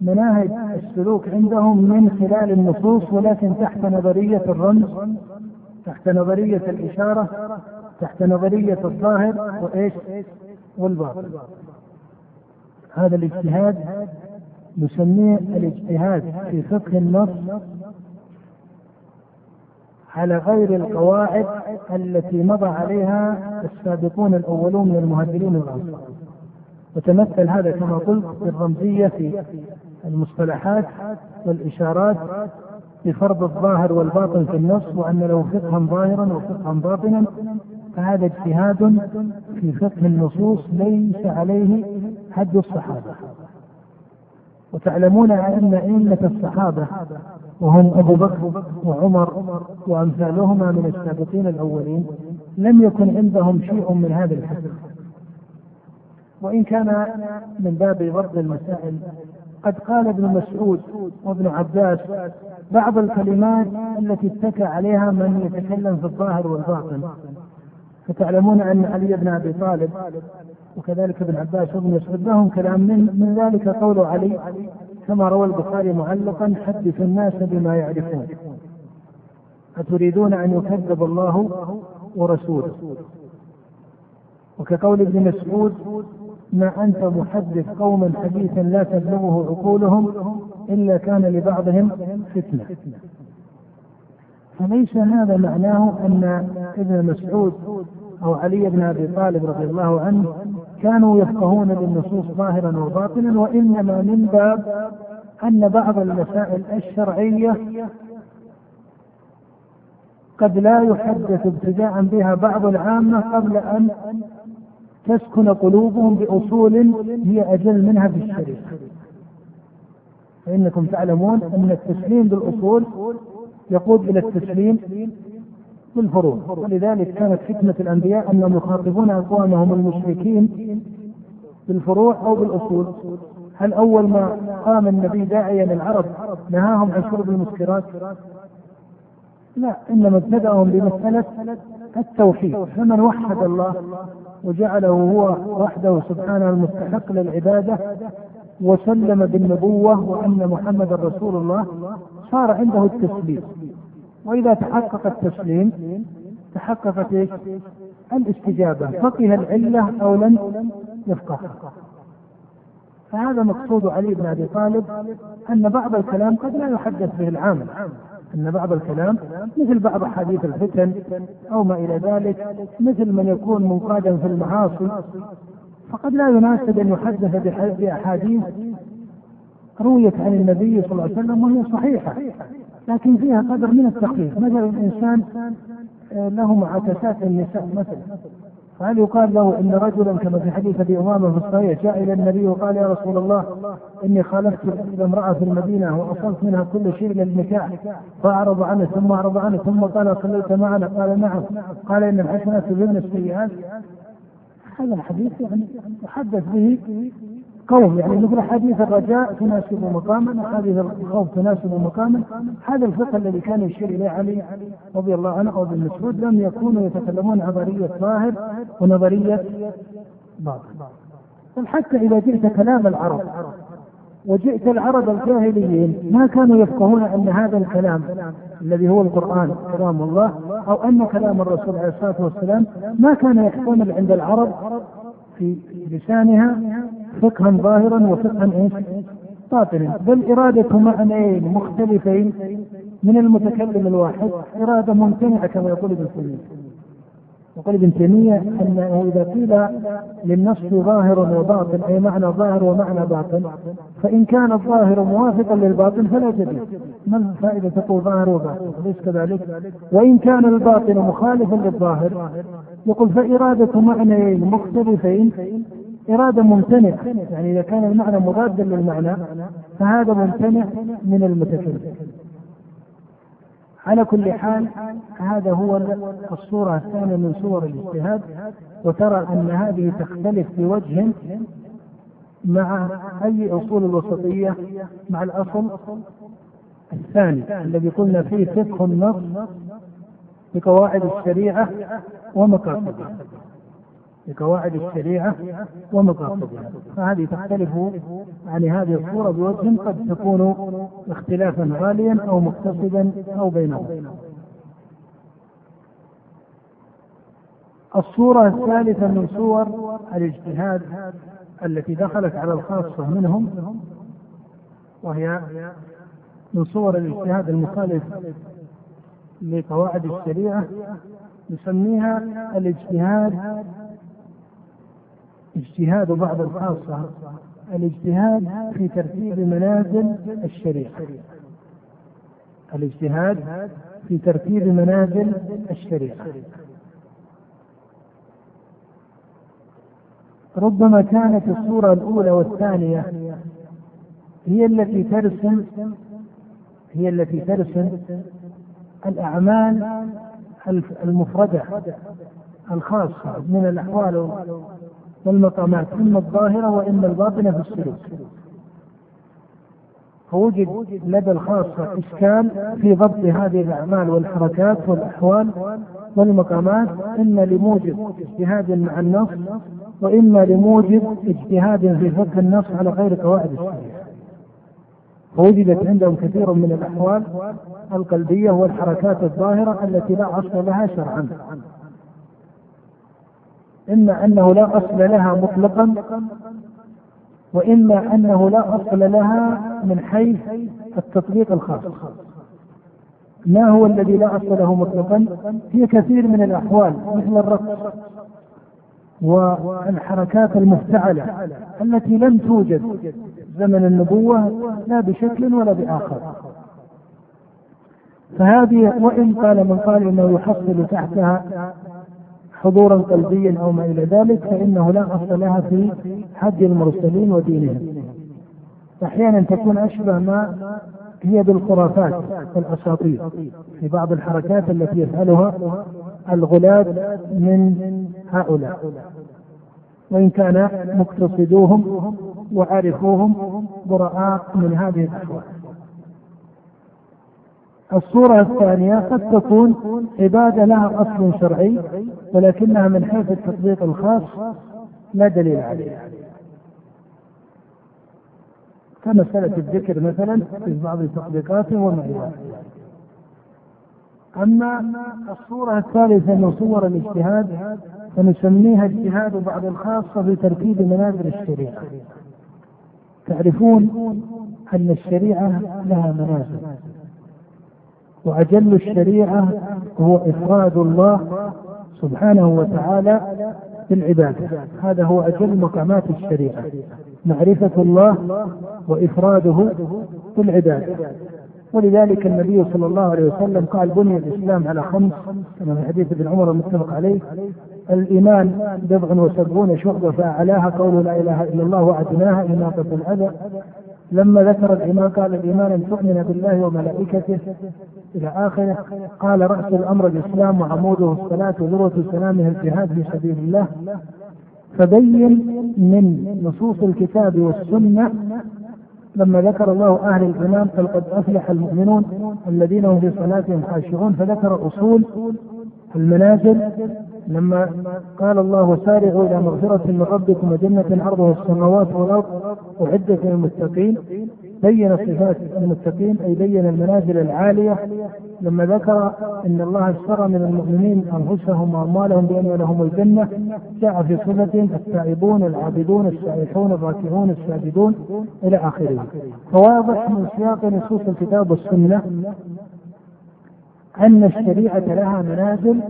مناهج السلوك عندهم من خلال النصوص ولكن تحت نظرية الرمز تحت نظرية الإشارة تحت نظرية الظاهر وإيش؟ والباطن. هذا الاجتهاد نسميه الاجتهاد في فقه النص على غير القواعد التي مضى عليها السابقون الأولون من المهاجرين والأنصار. وتمثل هذا كما قلت بالرمزية في المصطلحات والإشارات بفرض الظاهر والباطن في النص وأن له فقها ظاهرا وفقها باطنا فهذا اجتهاد في فقه النصوص ليس عليه حد الصحابة. وتعلمون أن أئمة الصحابة وهم أبو بكر وعمر وأمثالهما من السابقين الأولين لم يكن عندهم شيء من هذا الحديث وإن كان من باب رد المسائل. قد قال ابن مسعود وابن عباس بعض الكلمات التي اتكى عليها من يتكلم في الظاهر والباطن. فتعلمون أن علي بن أبي طالب وكذلك ابن عباس وابن مسعود لهم كلام من, من ذلك قول علي كما روى البخاري معلقا حدث الناس بما يعرفون. أتريدون أن يكذب الله ورسوله؟ وكقول ابن مسعود ما أنت محدث قوما حديثا لا تبلغه عقولهم إلا كان لبعضهم فتنة. فليس هذا معناه أن ابن مسعود أو علي بن أبي طالب رضي الله عنه كانوا يفقهون بالنصوص ظاهرا وباطنا وإنما من باب أن بعض المسائل الشرعية قد لا يحدث ابتداء بها بعض العامة قبل أن تسكن قلوبهم بأصول هي أجل منها في الشريعة. فإنكم تعلمون أن التسليم بالأصول يقود إلى التسليم بالفروع. ولذلك كانت فتنة الأنبياء أنهم يخاطبون أقوامهم المشركين بالفروع أو بالأصول. هل أول ما قام النبي داعيا للعرب نهاهم عن شرب المسكرات؟ لا إنما ابتدأهم بمسألة التوحيد. فمن وحد الله وجعله هو وحده سبحانه المستحق للعبادة وسلم بالنبوة وأن محمد رسول الله صار عنده التسليم. وإذا تحقق التسليم تحققت إيش؟ الاستجابة. فقه العلة أو لم يفقهها. فهذا مقصود علي بن أبي طالب أن بعض الكلام قد لا يحدث به العامة. أن بعض الكلام مثل بعض أحاديث الفتن أو ما إلى ذلك مثل من يكون منقادا في المعاصي فقد لا يناسب أن يحدث بأحاديث رويت عن النبي صلى الله عليه وسلم وهي صحيحة لكن فيها قدر من التخفيف مثلا الإنسان آه، له معاكسات النساء مثلا. فهل يقال له إن رجلا كما في حديث أبي أمامة في الصحيح جاء إلى النبي وقال يا رسول الله إني خالفت امرأة في المدينة واصلت منها كل شيء إلى النكاح فأعرض عنه ثم أعرض عنه ثم قال صليت معنا قال نعم. قال إن الحسنات تذهبن السيئات. هذا الحديث يعني يحدث به قوم يعني مثل حديث الرجاء تناسب مقاما وحديث الخوف تناسب مقاما. هذا الفقه الذي كان يشير إليه علي رضي الله عنه أو ابن مسعود لم يكونوا يتكلمون نظرية ظاهر ونظرية باطن بل حتى إذا جئت كلام العرب وجئت العرب الجاهليين ما كانوا يفقهون أن هذا الكلام الذي هو القرآن كلام الله أو أن كلام الرسول عليه الصلاة والسلام ما كان يحتمل عند العرب في لسانها فقها ظاهرا وفقها إيش؟ باطنا. بل إرادة معنيين مختلفين من المتكلم الواحد. إرادة ممتنعة كما يقول ابن تيمية. يقول ابن تيمية أنه إذا قيل للنص ظاهر وباطن أي معنى ظاهر ومعنى باطن فإن كان الظاهر موافقا للباطن فلا جديد ما الفائدة تقول ظاهر وباطن؟ أليس كذلك؟ وإن كان الباطن مخالفا للظاهر يقول فإرادة معنيين مختلفين إرادة ممتنعة. يعني إذا كان المعنى مضادا للمعنى فهذا ممتنع من المتكلم. على كل حال هذا هو الصورة الثانية من صور الاجتهاد وترى أن هذه تختلف بوجه مع أي أصول الوسطية مع الأصل الثاني الذي قلنا فيه فقه النص بقواعد الشريعة ومقاصدها بقواعد الشريعة ومقاصدها. فهذه تختلف عن هذه الصورة بوجه قد تكون اختلافا غاليا أو مقتصدا أو بينهما. الصورة الثالثة من صور الاجتهاد التي دخلت على الخاصة منهم وهي من صور الاجتهاد المخالف لقواعد الشريعة نسميها الاجتهاد اجتهاد بعض الخاصة الاجتهاد في ترتيب منازل الشريعة. الاجتهاد في ترتيب منازل الشريعة. ربما كانت الصورة الأولى والثانية هي التي ترسم هي التي ترسم الأعمال المفردة الخاصة من الأحوال والمقامات إما الظاهرة وإما الباطنة في السلوك. فوجد لدى الخاصة إشكال في ضبط هذه الأعمال والحركات والأحوال والمقامات إما لموجب اجتهاد مع النص وإما لموجب اجتهاد في فقه النص على غير قواعد الشريعة. فوجدت عندهم كثير من الأحوال القلبية والحركات الظاهرة التي لا أصل لها شرعا. إما أنه لا أصل لها مطلقا وإما أنه لا أصل لها من حيث التطبيق الخاص. ما هو الذي لا أصل له مطلقا؟ في كثير من الأحوال مثل الرقص والحركات المفتعلة التي لم توجد زمن النبوة لا بشكل ولا بآخر. فهذه وإن قال من قال إنه يحصل تحتها حضورا قلبيا أو ما إلى ذلك فإنه لا أصل لها في حد المرسلين ودينهم. أحيانا تكون أشبه ما هي بالخرافات والاساطير في بعض الحركات التي يفعلها الغلاة من هؤلاء وإن كان مقتصدوهم وعارفوهم براء من هذه الأحوال. الصورة الثانية قد تكون عبادة لها أصل شرعي ولكنها من حيث التطبيق الخاص لا دليل عليه كمسألة الذكر مثلا في بعض التطبيقات وما إلى أما الصورة الثالثة من صور الاجتهاد فنسميها اجتهاد بعض الخاصة في ترتيب منازل الشريعة. تعرفون أن الشريعة لها منازل وأجل الشريعة هو إفراد الله سبحانه وتعالى بالعبادة. هذا هو أجل مقامات الشريعة. معرفة الله وإفراده بالعبادة. ولذلك النبي صلى الله عليه وسلم قال بني الإسلام على خمس كما في حديث ابن عمر المتفق عليه. الإيمان بضع وسبعون شعبة فأعلاها قول لا إله إلا الله وأدناها إماطة الأذى لما ذكر الإيمان قال الإيمان أن تؤمن بالله وملائكته إلى آخره. قال رأس الأمر الإسلام وعموده الصلاة وذروة سلامه الجهاد في سبيل الله. فبين من نصوص الكتاب والسنة لما ذكر الله أهل الإيمان قال قد أفلح المؤمنون الذين هم في صلاتهم خاشعون. فذكر أصول المنازل لما قال الله وسارعوا إلى مغفرة من ربكم وجنة عرضها السماوات والأرض اعدت للمتقين بين صفات المتقين أي بين المنازل العالية. لما ذكر إن الله اشترى من المؤمنين أنفسهم وأموالهم بأن لهم الجنة جاء في صفتهم التائبون العابدون السائحون الراكعون الساجدون إلى آخره. فواضح من سياق نصوص الكتاب والسنة أن الشريعة لها منازل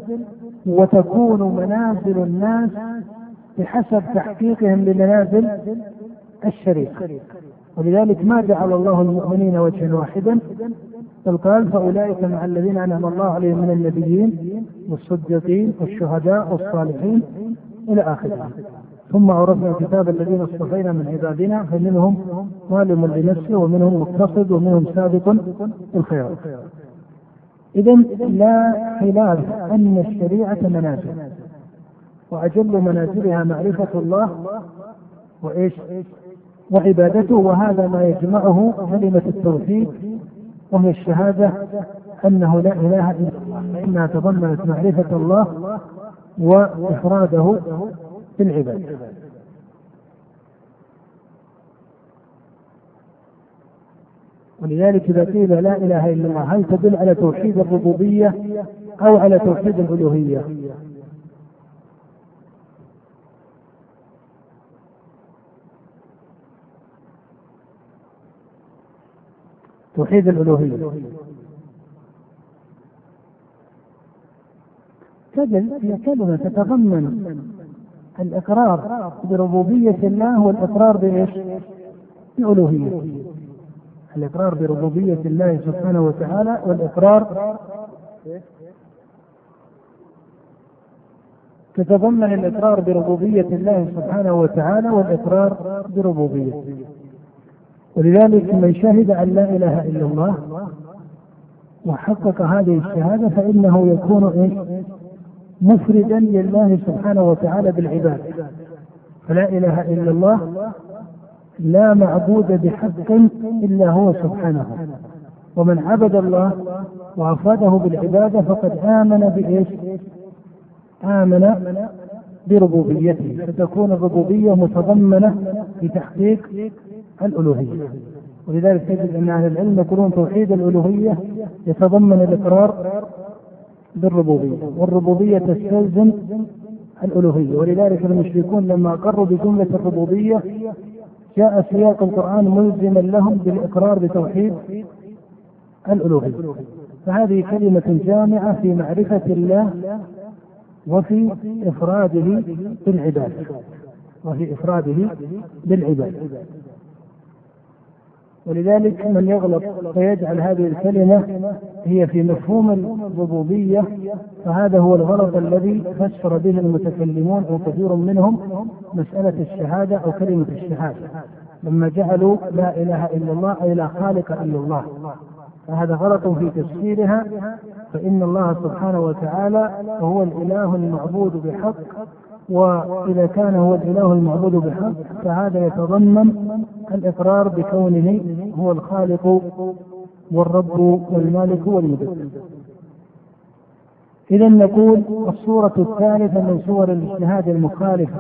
وتكون منازل الناس بحسب تحقيقهم لمنازل الشريعة. ولذلك ما جعل الله المؤمنين وجها واحدا بل قال فأولئك مع الذين أنعم الله عليهم من النبيين والصديقين والشهداء والصالحين إلى آخره ثم عرفنا الكتاب الذين اصطفينا من عبادنا فمنهم ظالم لنفسه ومنهم مقتصد ومنهم سابق بالخيرات إذا لا خلاف أن الشريعة منازل وأجل منازلها معرفة الله وإيش؟ وعبادته وهذا ما يجمعه كلمة التوحيد وهي الشهادة أنه لا إله إلا الله فإنها تضمنت معرفة الله وإفراده بالعبادة ولذلك إذا قيل لا إله إلا الله هل تدل على توحيد الربوبية أو على توحيد الألوهية؟ توحيد الألوهية. تدل هي كلمة تتضمن الإقرار بربوبية الله والإقرار بإيش؟ بألوهيته الإقرار بربوبية الله سبحانه وتعالى والإقرار تتضمن الإقرار بربوبية الله سبحانه وتعالى والإقرار بربوبيته ولذلك من شهد أن لا إله إلا الله وحقق هذه الشهادة فإنه يكون إيش؟ مفردا لله سبحانه وتعالى بالعباد فلا إله إلا الله لا معبود بحق إلا هو سبحانه ومن عبد الله وأفراده بالعبادة فقد آمن بإيش؟ آمن بربوبيته فتكون الربوبية متضمنة في تحقيق الألوهية. ولذلك تجد أن أهل العلم يقولون توحيد الألوهية يتضمن الإقرار بالربوبية والربوبية تستلزم الألوهية. ولذلك المشركون لما أقروا بجملة الربوبية جاء سياق القرآن ملزما لهم بالإقرار بتوحيد الألوهية. فهذه كلمة جامعة في معرفة الله وفي إفراده بالعبادة وفي إفراده بالعبادة ولذلك من يغلط فيجعل هذه الكلمة هي في مفهوم الربوبية فهذا هو الغلط الذي فسر به المتكلمون أو كثير منهم مسألة الشهادة أو كلمة الشهادة. لما جعلوا لا إله إلا الله أي لا خالق إلا الله. فهذا غلط في تفسيرها فإن الله سبحانه وتعالى هو الإله المعبود بحق وإذا كان هو الإله المعبود بحق فهذا يتضمن الإقرار بكونه هو الخالق والرب والمالك والمدبر. إذا نقول الصورة الثالثة من صور الاجتهاد المخالف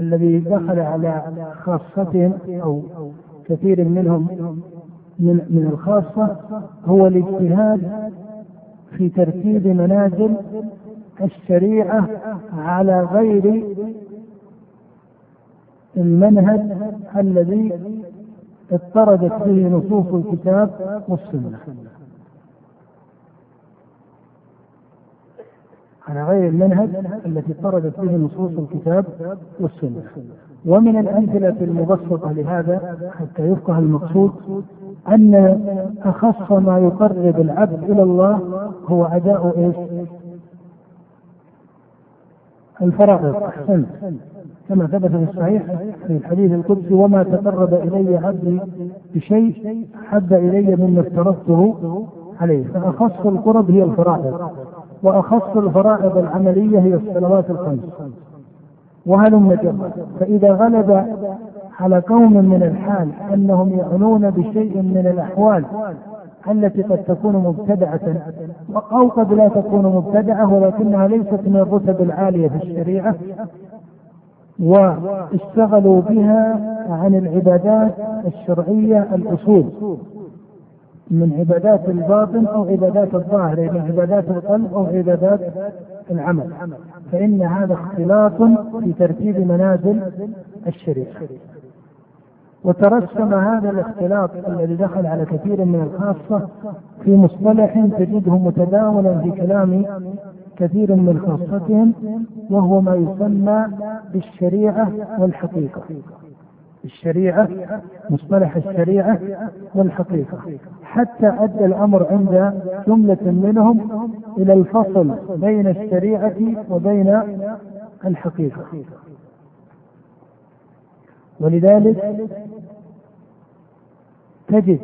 الذي دخل على خاصتهم أو كثير منهم من من الخاصة هو الاجتهاد في ترتيب منازل الشريعة على غير المنهج الذي اضطردت به نصوص الكتاب والسنة على غير المنهج التي طردت به نصوص الكتاب والسنة ومن الأمثلة المبسطة لهذا حتى يفقه المقصود أن أخص ما يقرب العبد إلى الله هو أداء إيش؟ الفرائض أحسنت كما ثبت في الصحيح في الحديث القدسي وما تقرب إلي عبدي بشيء حب إلي مما افترضته عليه. فأخص القرب هي الفرائض وأخص الفرائض العملية هي الصلوات الخمس. وهلم جرا فإذا غلب على قوم من الحال أنهم يعنون بشيء من الأحوال التي قد تكون مبتدعة أو قد لا تكون مبتدعة ولكنها ليست من الرتب العالية في الشريعة واشتغلوا بها عن العبادات الشرعية الأصول من عبادات الباطن أو عبادات الظاهر من عبادات القلب أو عبادات العمل فإن هذا اختلاط في ترتيب منازل الشريعة. وترسم هذا الاختلاط الذي دخل على كثير من الخاصة في مصطلح تجده متداولا في كلام كثير من خاصتهم وهو ما يسمى بالشريعة والحقيقة. الشريعة مصطلح الشريعة والحقيقة. حتى أدى الأمر عند جملة منهم إلى الفصل بين الشريعة وبين الحقيقة. ولذلك تجد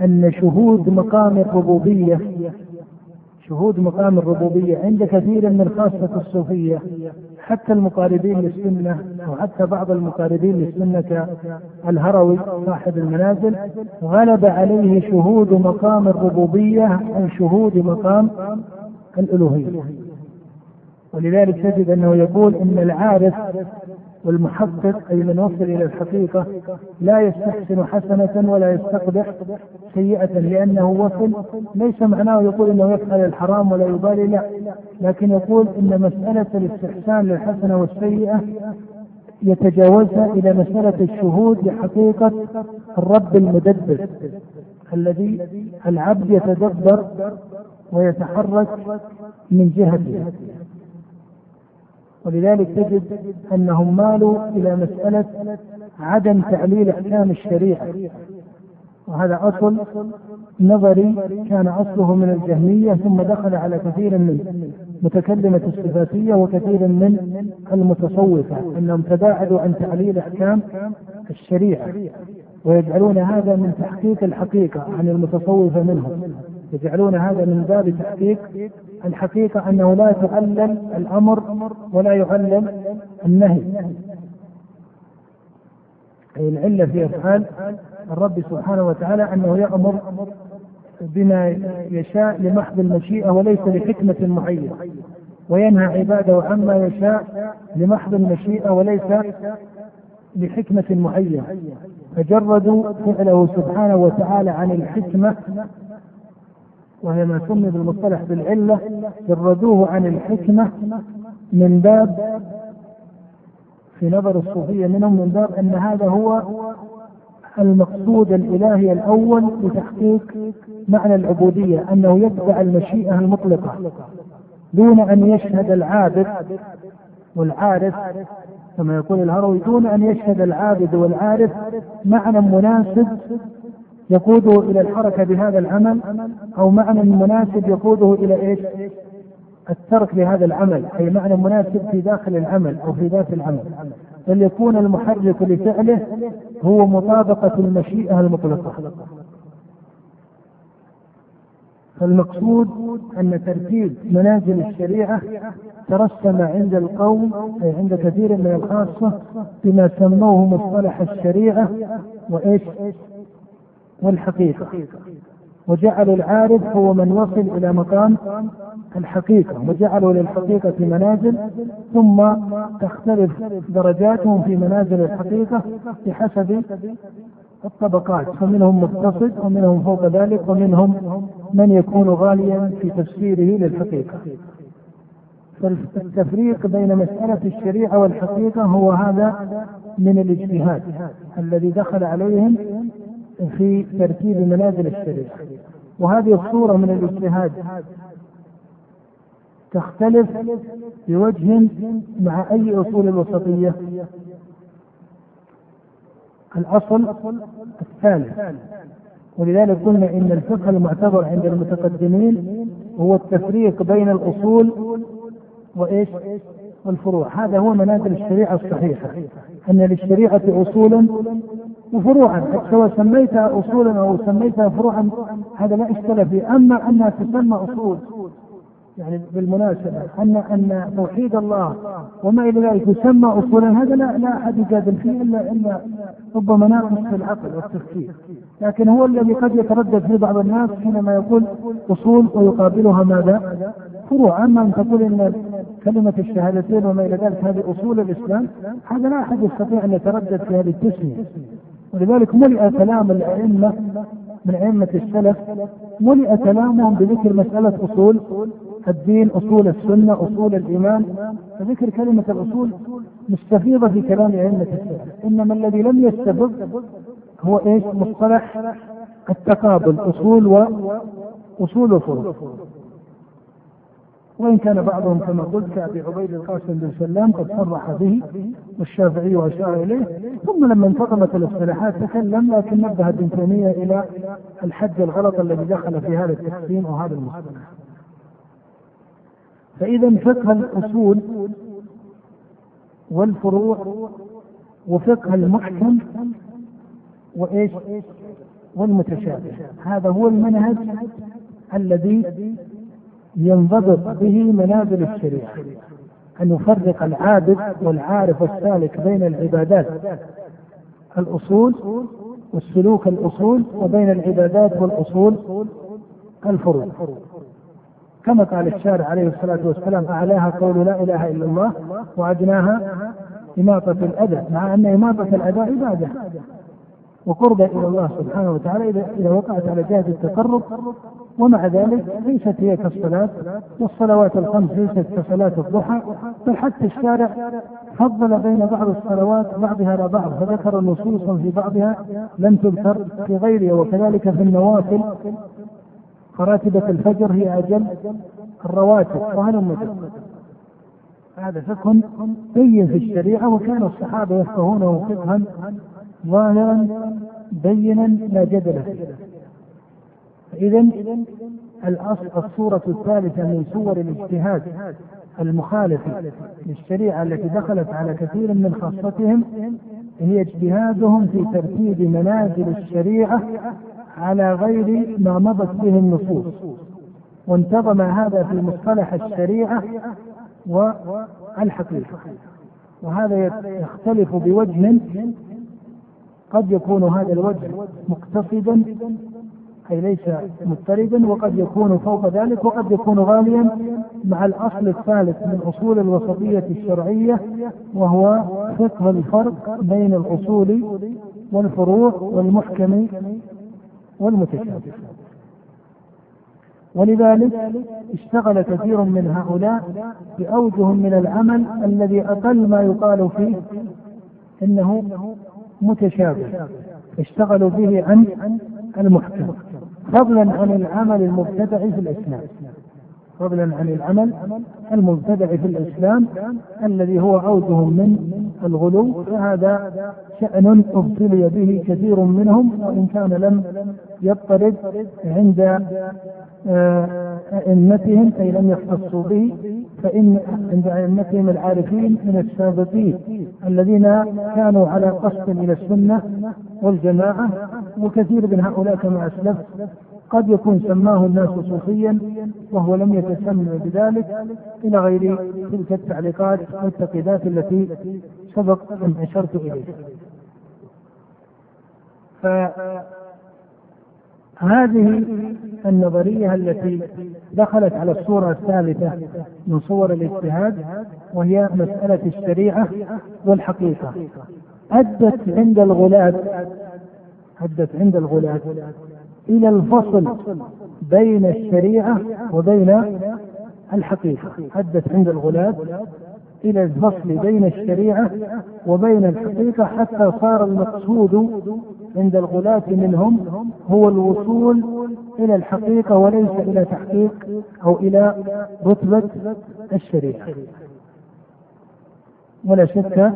أن شهود مقام الربوبية شهود مقام الربوبية عند كثير من خاصة الصوفية حتى المقاربين للسنة وحتى بعض المقاربين للسنة كالهروي صاحب المنازل غلب عليه شهود مقام الربوبية عن شهود مقام الألوهية. ولذلك تجد أنه يقول إن العارف والمحقق أي من وصل إلى الحقيقة لا يستحسن حسنة ولا يستقبح سيئة لأنه وصل. ليس معناه يقول أنه يفعل الحرام ولا يبالي لا. لكن يقول أن مسألة الاستحسان للحسنة والسيئة يتجاوزها إلى مسألة الشهود لحقيقة الرب المدبر الذي العبد يتدبر ويتحرك من جهته. ولذلك تجد أنهم مالوا إلى مسألة عدم تعليل أحكام الشريعة. وهذا أصل نظري كان أصله من الجهمية ثم دخل على كثير من متكلمة الصفاتية وكثير من المتصوفة أنهم تباعدوا عن تعليل أحكام الشريعة ويجعلون هذا من تحقيق الحقيقة عن المتصوفة منهم. يجعلون هذا من باب تحقيق الحقيقة أنه لا تعلل الأمر ولا يعلل النهي. أي العلة في أفعال الرب سبحانه وتعالى أنه يأمر بما يشاء لمحض المشيئة وليس لحكمة معينة وينهى عباده عما يشاء لمحض المشيئة وليس لحكمة معينة. فجردوا فعله سبحانه وتعالى عن الحكمة وهي ما سمي بالمصطلح بالعلة جردوه عن الحكمة من باب في نظر الصوفية منهم من باب أن هذا هو المقصود الإلهي الأول لتحقيق معنى العبودية أنه يتبع المشيئة المطلقة دون أن يشهد العابد والعارف كما يقول الهروي دون أن يشهد العابد والعارف معنى مناسب يقوده إلى الحركة بهذا العمل أو معنى مناسب يقوده إلى إيش؟ الترك لهذا العمل أي معنى مناسب في داخل العمل أو في ذات العمل. بل يكون المحرك لفعله هو مطابقة المشيئة المطلقة. فالمقصود أن ترتيب منازل الشريعة ترسم عند القوم أي عند كثير من الخاصة بما سموه مصطلح الشريعة وإيش؟ والحقيقة. وجعلوا العارف هو من وصل إلى مقام الحقيقة وجعلوا للحقيقة منازل ثم تختلف درجاتهم في منازل الحقيقة بحسب الطبقات. فمنهم مقتصد ومنهم فوق ذلك ومنهم من يكون غاليا في تفسيره للحقيقة. فالتفريق بين مسألة الشريعة والحقيقة هو هذا من الاجتهاد الذي دخل عليهم في ترتيب منازل الشريعة. وهذه الصورة من الاجتهاد. تختلف بوجه مع أي أصول الوسطية. الأصل الثالث ولذلك قلنا إن الفقه المعتبر عند المتقدمين هو التفريق بين الأصول وإيش؟ والفروع. هذا هو منازل الشريعة الصحيحة. أن للشريعة أصولا وفروعا. سواء سميتها أصولا أو سميتها فروعا هذا لا إشكال فيه. أما أنها تسمى أصول يعني بالمناسبة أن أن توحيد الله وما إلى ذلك يسمى أصولا هذا لا لا أحد يجادل فيه إلا إلا ربما ناقص في العقل والتفكير. لكن هو الذي قد يتردد في بعض الناس حينما يقول أصول ويقابلها ماذا؟ فروع. أما أن تقول إن كلمة الشهادتين وما إلى ذلك هذه أصول الإسلام هذا لا أحد يستطيع أن يتردد في هذه التسمية. ولذلك ملئ كلام الأئمة من أئمة السلف ملئ كلامهم بذكر مسألة أصول الدين أصول السنة أصول الإيمان فذكر كلمة الأصول مستفيضة في كلام أئمة السلف. إنما الذي لم يستفض هو إيش؟ مصطلح التقابل أصول وأصول وفروع. وإن كان بعضهم كما قلت كأبي عبيد القاسم بن سلام قد صرح به والشافعي وأشار إليه ثم لما انتقلت الاصطلاحات تكلم لكن نبه ابن تيمية إلى الحد الغلط الذي دخل في هذا التقسيم وهذا المصطلح. فإذا فقه الأصول والفروع وفقه المحكم وإيش؟ والمتشابه. هذا هو المنهج الذي ينضبط به منازل الشريعة. أن يفرق العابد والعارف السالك بين العبادات. الأصول والسلوك الأصول وبين العبادات والأصول الفروع. كما قال الشارع عليه الصلاة والسلام أعلاها قول لا إله إلا الله وأدناها إماطة الأذى مع أن إماطة الأذى عبادة. وقرب إلى الله سبحانه وتعالى إذا وقعت على جهة التقرب ومع ذلك ليست هي كالصلاة والصلوات الخمس ليست كصلاة الضحى بل حتى الشارع فضل بين بعض الصلوات بعضها على بعض فذكر نصوصا في بعضها لم تذكر في غيرها وكذلك في النوافل فراتبة الفجر هي أجل الرواتب وهلم هذا فقه بين في الشريعة وكان الصحابة يفقهونه فقها ظاهرا بينا لا جدل فيه. إذا الأصل الصورة الثالثة من صور الاجتهاد المخالفة للشريعة التي دخلت على كثير من خاصتهم هي اجتهادهم في ترتيب منازل الشريعة على غير ما مضت به النصوص. وانتظم هذا في مصطلح الشريعة والحقيقة. وهذا يختلف بوجه قد يكون هذا الوجه مقتصدا أي ليس مضطردا وقد يكون فوق ذلك وقد يكون غاليا مع الأصل الثالث من أصول الوسطية الشرعية وهو فقه الفرق بين الأصول والفروع والمحكم والمتشابه. ولذلك اشتغل كثير من هؤلاء بأوجه من العمل الذي أقل ما يقال فيه إنه متشابه اشتغلوا به عن المحكم. فضلا عن العمل المبتدع في الإسلام. فضلا عن العمل المبتدع في الإسلام الذي هو عوده من الغلو فهذا شأن ابتلي به كثير منهم وإن كان لم يضطرد عند آه، أئمتهم أي لم يختصوا به فإن عند أئمتهم العارفين من السابقين الذين كانوا على قصد إلى السنة والجماعة وكثير من هؤلاء كما أسلفت قد يكون سماه الناس صوفيا وهو لم يتسمى بذلك إلى غير تلك التعليقات والتقييدات التي سبق أن أشرت إليها. فهذه النظرية التي دخلت على الصورة الثالثة من صور الاجتهاد وهي مسألة الشريعة والحقيقة أدت عند الغلاة أدت عند الغلاة إلى الفصل بين الشريعة وبين الحقيقة. أدت عند الغلاة إلى الفصل بين الشريعة وبين الحقيقة حتى صار المقصود عند الغلاة منهم هو الوصول إلى الحقيقة وليس إلى تحقيق أو إلى رتبة الشريعة. ولا شك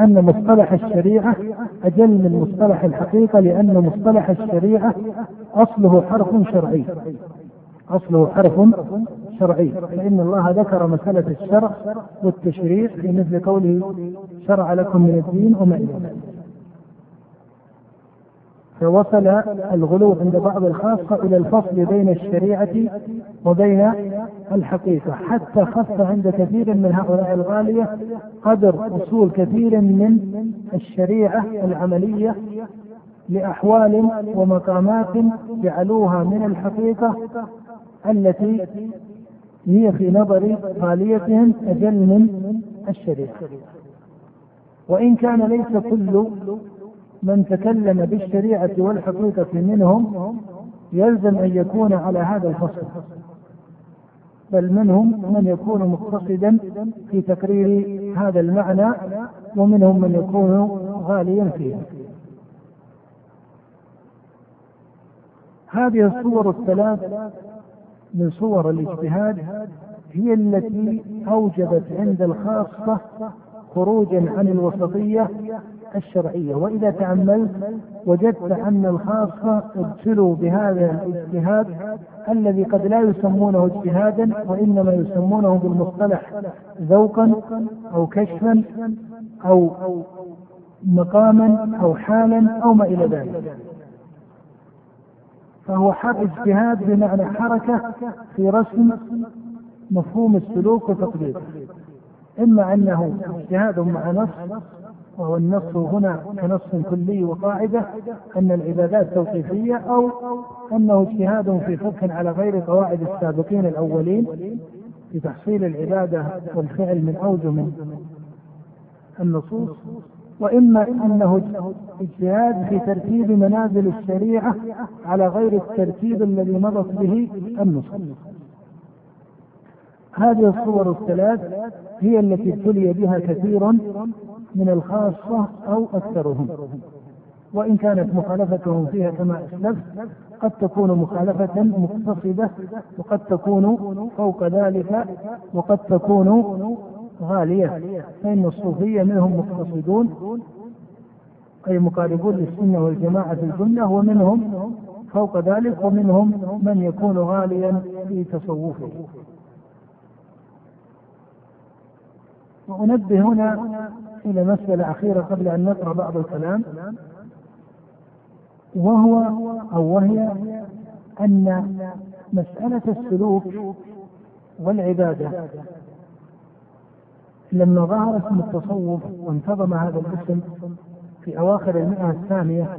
أن مصطلح الشريعة أجل من مصطلح الحقيقة لأن مصطلح الشريعة أصله حرف شرعي. أصله حرف شرعي. فإن الله ذكر مسألة الشرع والتشريع في مثل قوله شرع لكم من الدين وما إلى ذلك فوصل الغلو عند بعض الخاصة إلى الفصل بين الشريعة وبين الحقيقة. حتى خف عند كثير من هؤلاء الغالية قدر وصول كثير من الشريعة العملية لأحوال ومقامات جعلوها من الحقيقة التي هي في نظر غاليتهم أجل من الشريعة. وإن كان ليس كل من تكلم بالشريعة والحقيقة منهم يلزم أن يكون على هذا الفصل. بل منهم من يكون مقتصدا في تقرير هذا المعنى ومنهم من يكون غاليا فيه هذه الصور الثلاث من صور الاجتهاد هي التي أوجبت عند الخاصة خروجا عن الوسطية الشرعية. وإذا تأملت وجدت أن الخاصة ابتلوا بهذا الاجتهاد الذي قد لا يسمونه اجتهادا وإنما يسمونه بالمصطلح ذوقا أو كشفا أو مقاما أو حالا أو ما إلى ذلك. فهو حق اجتهاد بمعنى حركة في رسم مفهوم السلوك وتطبيقه إما أنه اجتهاد مع نص وهو النص هنا كنص كلي وقاعدة أن العبادات توقيفية أو أنه اجتهاد في فقه على غير قواعد السابقين الأولين في تحصيل العبادة والفعل من أوجه النصوص وإما أنه اجتهاد في ترتيب منازل الشريعة على غير الترتيب الذي مضت به النصوص. هذه الصور الثلاث هي التي ابتلي بها كثير من الخاصة أو أكثرهم. وإن كانت مخالفتهم فيها كما أسلفت قد تكون مخالفة مقتصدة وقد تكون فوق ذلك وقد تكون غالية. فإن الصوفية منهم مقتصدون أي مقاربون للسنة والجماعة في الجملة ومنهم فوق ذلك ومنهم من يكون غاليا في تصوفه. وأنبه هنا إلى مسألة أخيرة قبل أن نقرأ بعض الكلام وهو أو وهي أن مسألة السلوك والعبادة. لما ظهر اسم التصوف وانتظم هذا الاسم في أواخر المئة الثانية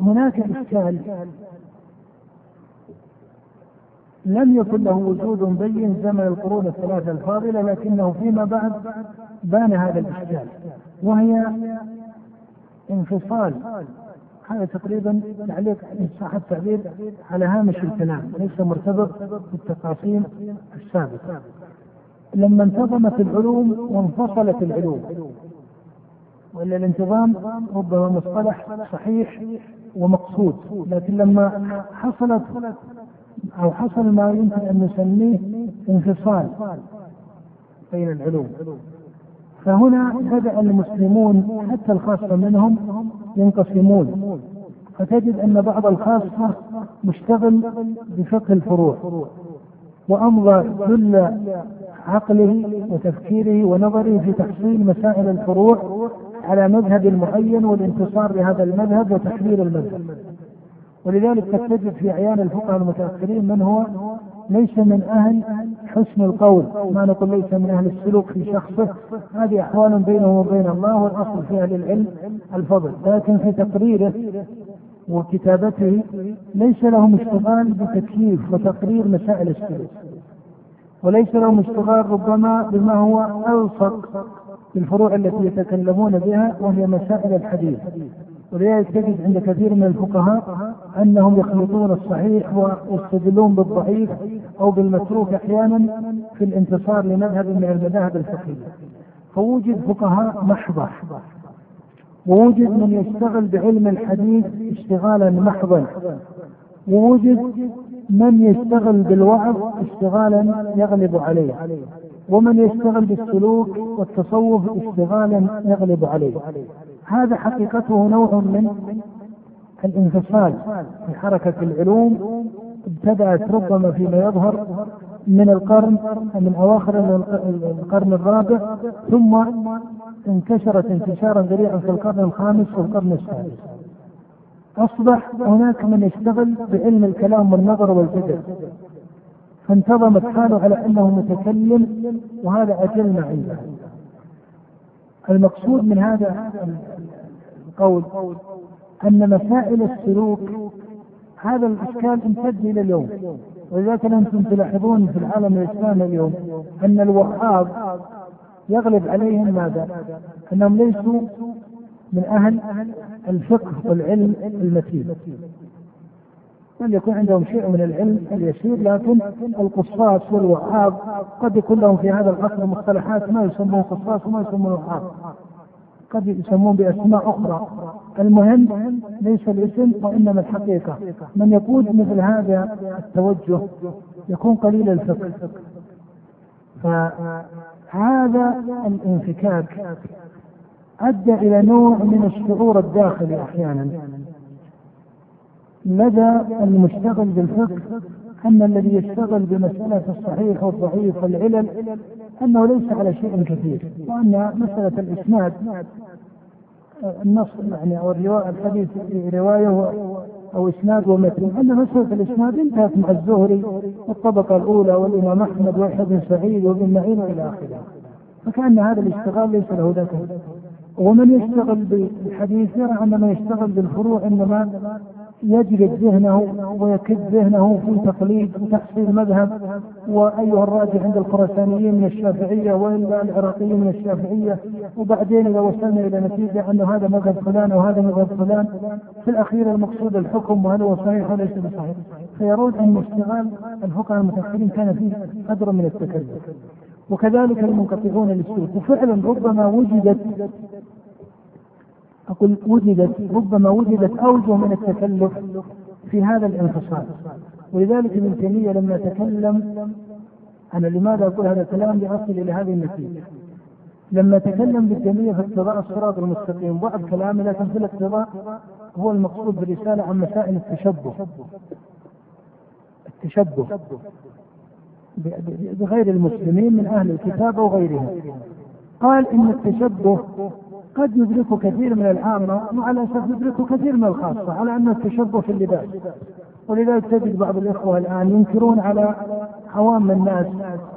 هناك إشكال لم يكن له وجود بين زمن القرون الثلاثة الفاضلة لكنه فيما بعد بان هذا الإشكال. وهي انفصال. هذا تقريبا تعليق ان صح التعبير على هامش الكلام ليس مرتبط بالتقاسيم السابقة. لما انتظمت العلوم وانفصلت العلوم ولا الانتظام ربما مصطلح صحيح ومقصود لكن لما حصلت أو حصل ما يمكن أن نسميه انفصال. بين العلوم؟ فهنا بدأ المسلمون حتى الخاصة منهم ينقسمون. فتجد أن بعض الخاصة مشتغل بفقه الفروع وأمضى كل عقله وتفكيره ونظره في تحصيل مسائل الفروع على مذهب معين والانتصار لهذا المذهب وتحليل المذهب. ولذلك قد تجد في أعيان الفقهاء المتأخرين من هو ليس من أهل حسن القول. ما نقول ليس من أهل السلوك في شخصه. هذه أحوال بينه وبين الله والأصل في أهل العلم الفضل. لكن في تقريره وكتابته ليس لهم اشتغال بتكييف وتقرير مسائل السلوك. وليس لهم اشتغال ربما بما هو ألصق بالفروع التي يتكلمون بها وهي مسائل الحديث. ولذلك تجد عند كثير من الفقهاء أنهم يخلطون الصحيح ويستدلون بالضعيف أو بالمتروك أحيانا في الانتصار لمذهب من المذاهب الفقهية فوجد فقهاء محضة ووجد من يشتغل بعلم الحديث اشتغالا محضا. ووجد من يشتغل بالوعظ اشتغالا يغلب عليه. ومن يشتغل بالسلوك والتصوف اشتغالا يغلب عليه. هذا حقيقته نوع من الانفصال في حركة العلوم ابتدأت ربما فيما يظهر من القرن من أواخر القرن الرابع ثم انتشرت انتشارا ذريعا في القرن الخامس والقرن السادس. أصبح هناك من يشتغل بعلم الكلام والنظر والفكر. فانتظمت حاله على أنه متكلم وهذا أجلنا عنده. المقصود من هذا القول أن مسائل السلوك هذا الإشكال امتد إلى اليوم. ولذلك أنتم تلاحظون في العالم الإسلامي اليوم أن الوهاب يغلب عليهم ماذا؟ أنهم ليسوا من أهل الفقه والعلم المتين. بل يكون عندهم شيء من العلم اليسير لكن القصاص والوهاب قد يكون لهم في هذا العصر مصطلحات ما يسمون قصاص وما يسمون وهاب. قد يسمون بأسماء أخرى. المهم ليس الاسم وإنما الحقيقة. من يقود مثل هذا التوجه يكون قليل الفقه. فهذا الانفكاك أدى إلى نوع من الشعور الداخلي أحيانا. لدى المشتغل بالفقه أن الذي يشتغل بمسألة الصحيح والضعيف والعلل أنه ليس على شيء كثير وأن مسألة الإسناد النص يعني أو الرواية الحديث رواية أو إسناد ومتن أن مسألة الإسناد انتهت مع الزهري والطبقة الأولى والإمام أحمد ويحيى بن سعيد وابن معين إلى آخره. فكأن هذا الاشتغال ليس له ذاك ومن يشتغل بالحديث يرى أن من يشتغل بالفروع إنما يجلد ذهنه ويكد ذهنه في تقليد وتحصيل مذهب. وأيها الراجح عند الخراسانيين من الشافعية وإلا العراقيين من الشافعية. وبعدين إذا وصلنا إلى نتيجة انه هذا مذهب فلان وهذا مذهب فلان في الأخير المقصود الحكم وهل هو صحيح وليس بصحيح. فيرون أن اشتغال الفقهاء المتأخرين كان فيه قدر من التكلف. وكذلك المنقطعون للسوق وفعلا ربما وجدت أقول وجدت ربما وجدت أوجه من التكلف في هذا الانفصال. ولذلك ابن تيمية لما تكلم أنا لماذا أقول هذا الكلام؟ لأصل إلى هذه النتيجة. لما تكلم ابن تيمية في اقتضاء الصراط المستقيم بعض كلامه لكن في الاقتضاء هو المقصود بالرسالة عن مسائل التشبه. التشبه بغير المسلمين من أهل الكتاب وغيرهم قال إن التشبه قد يدرك كثير من العامة وعلى أساس يدرك كثير من الخاصة على أن التشبه في اللباس. ولذلك تجد بعض الإخوة الآن ينكرون على عوام الناس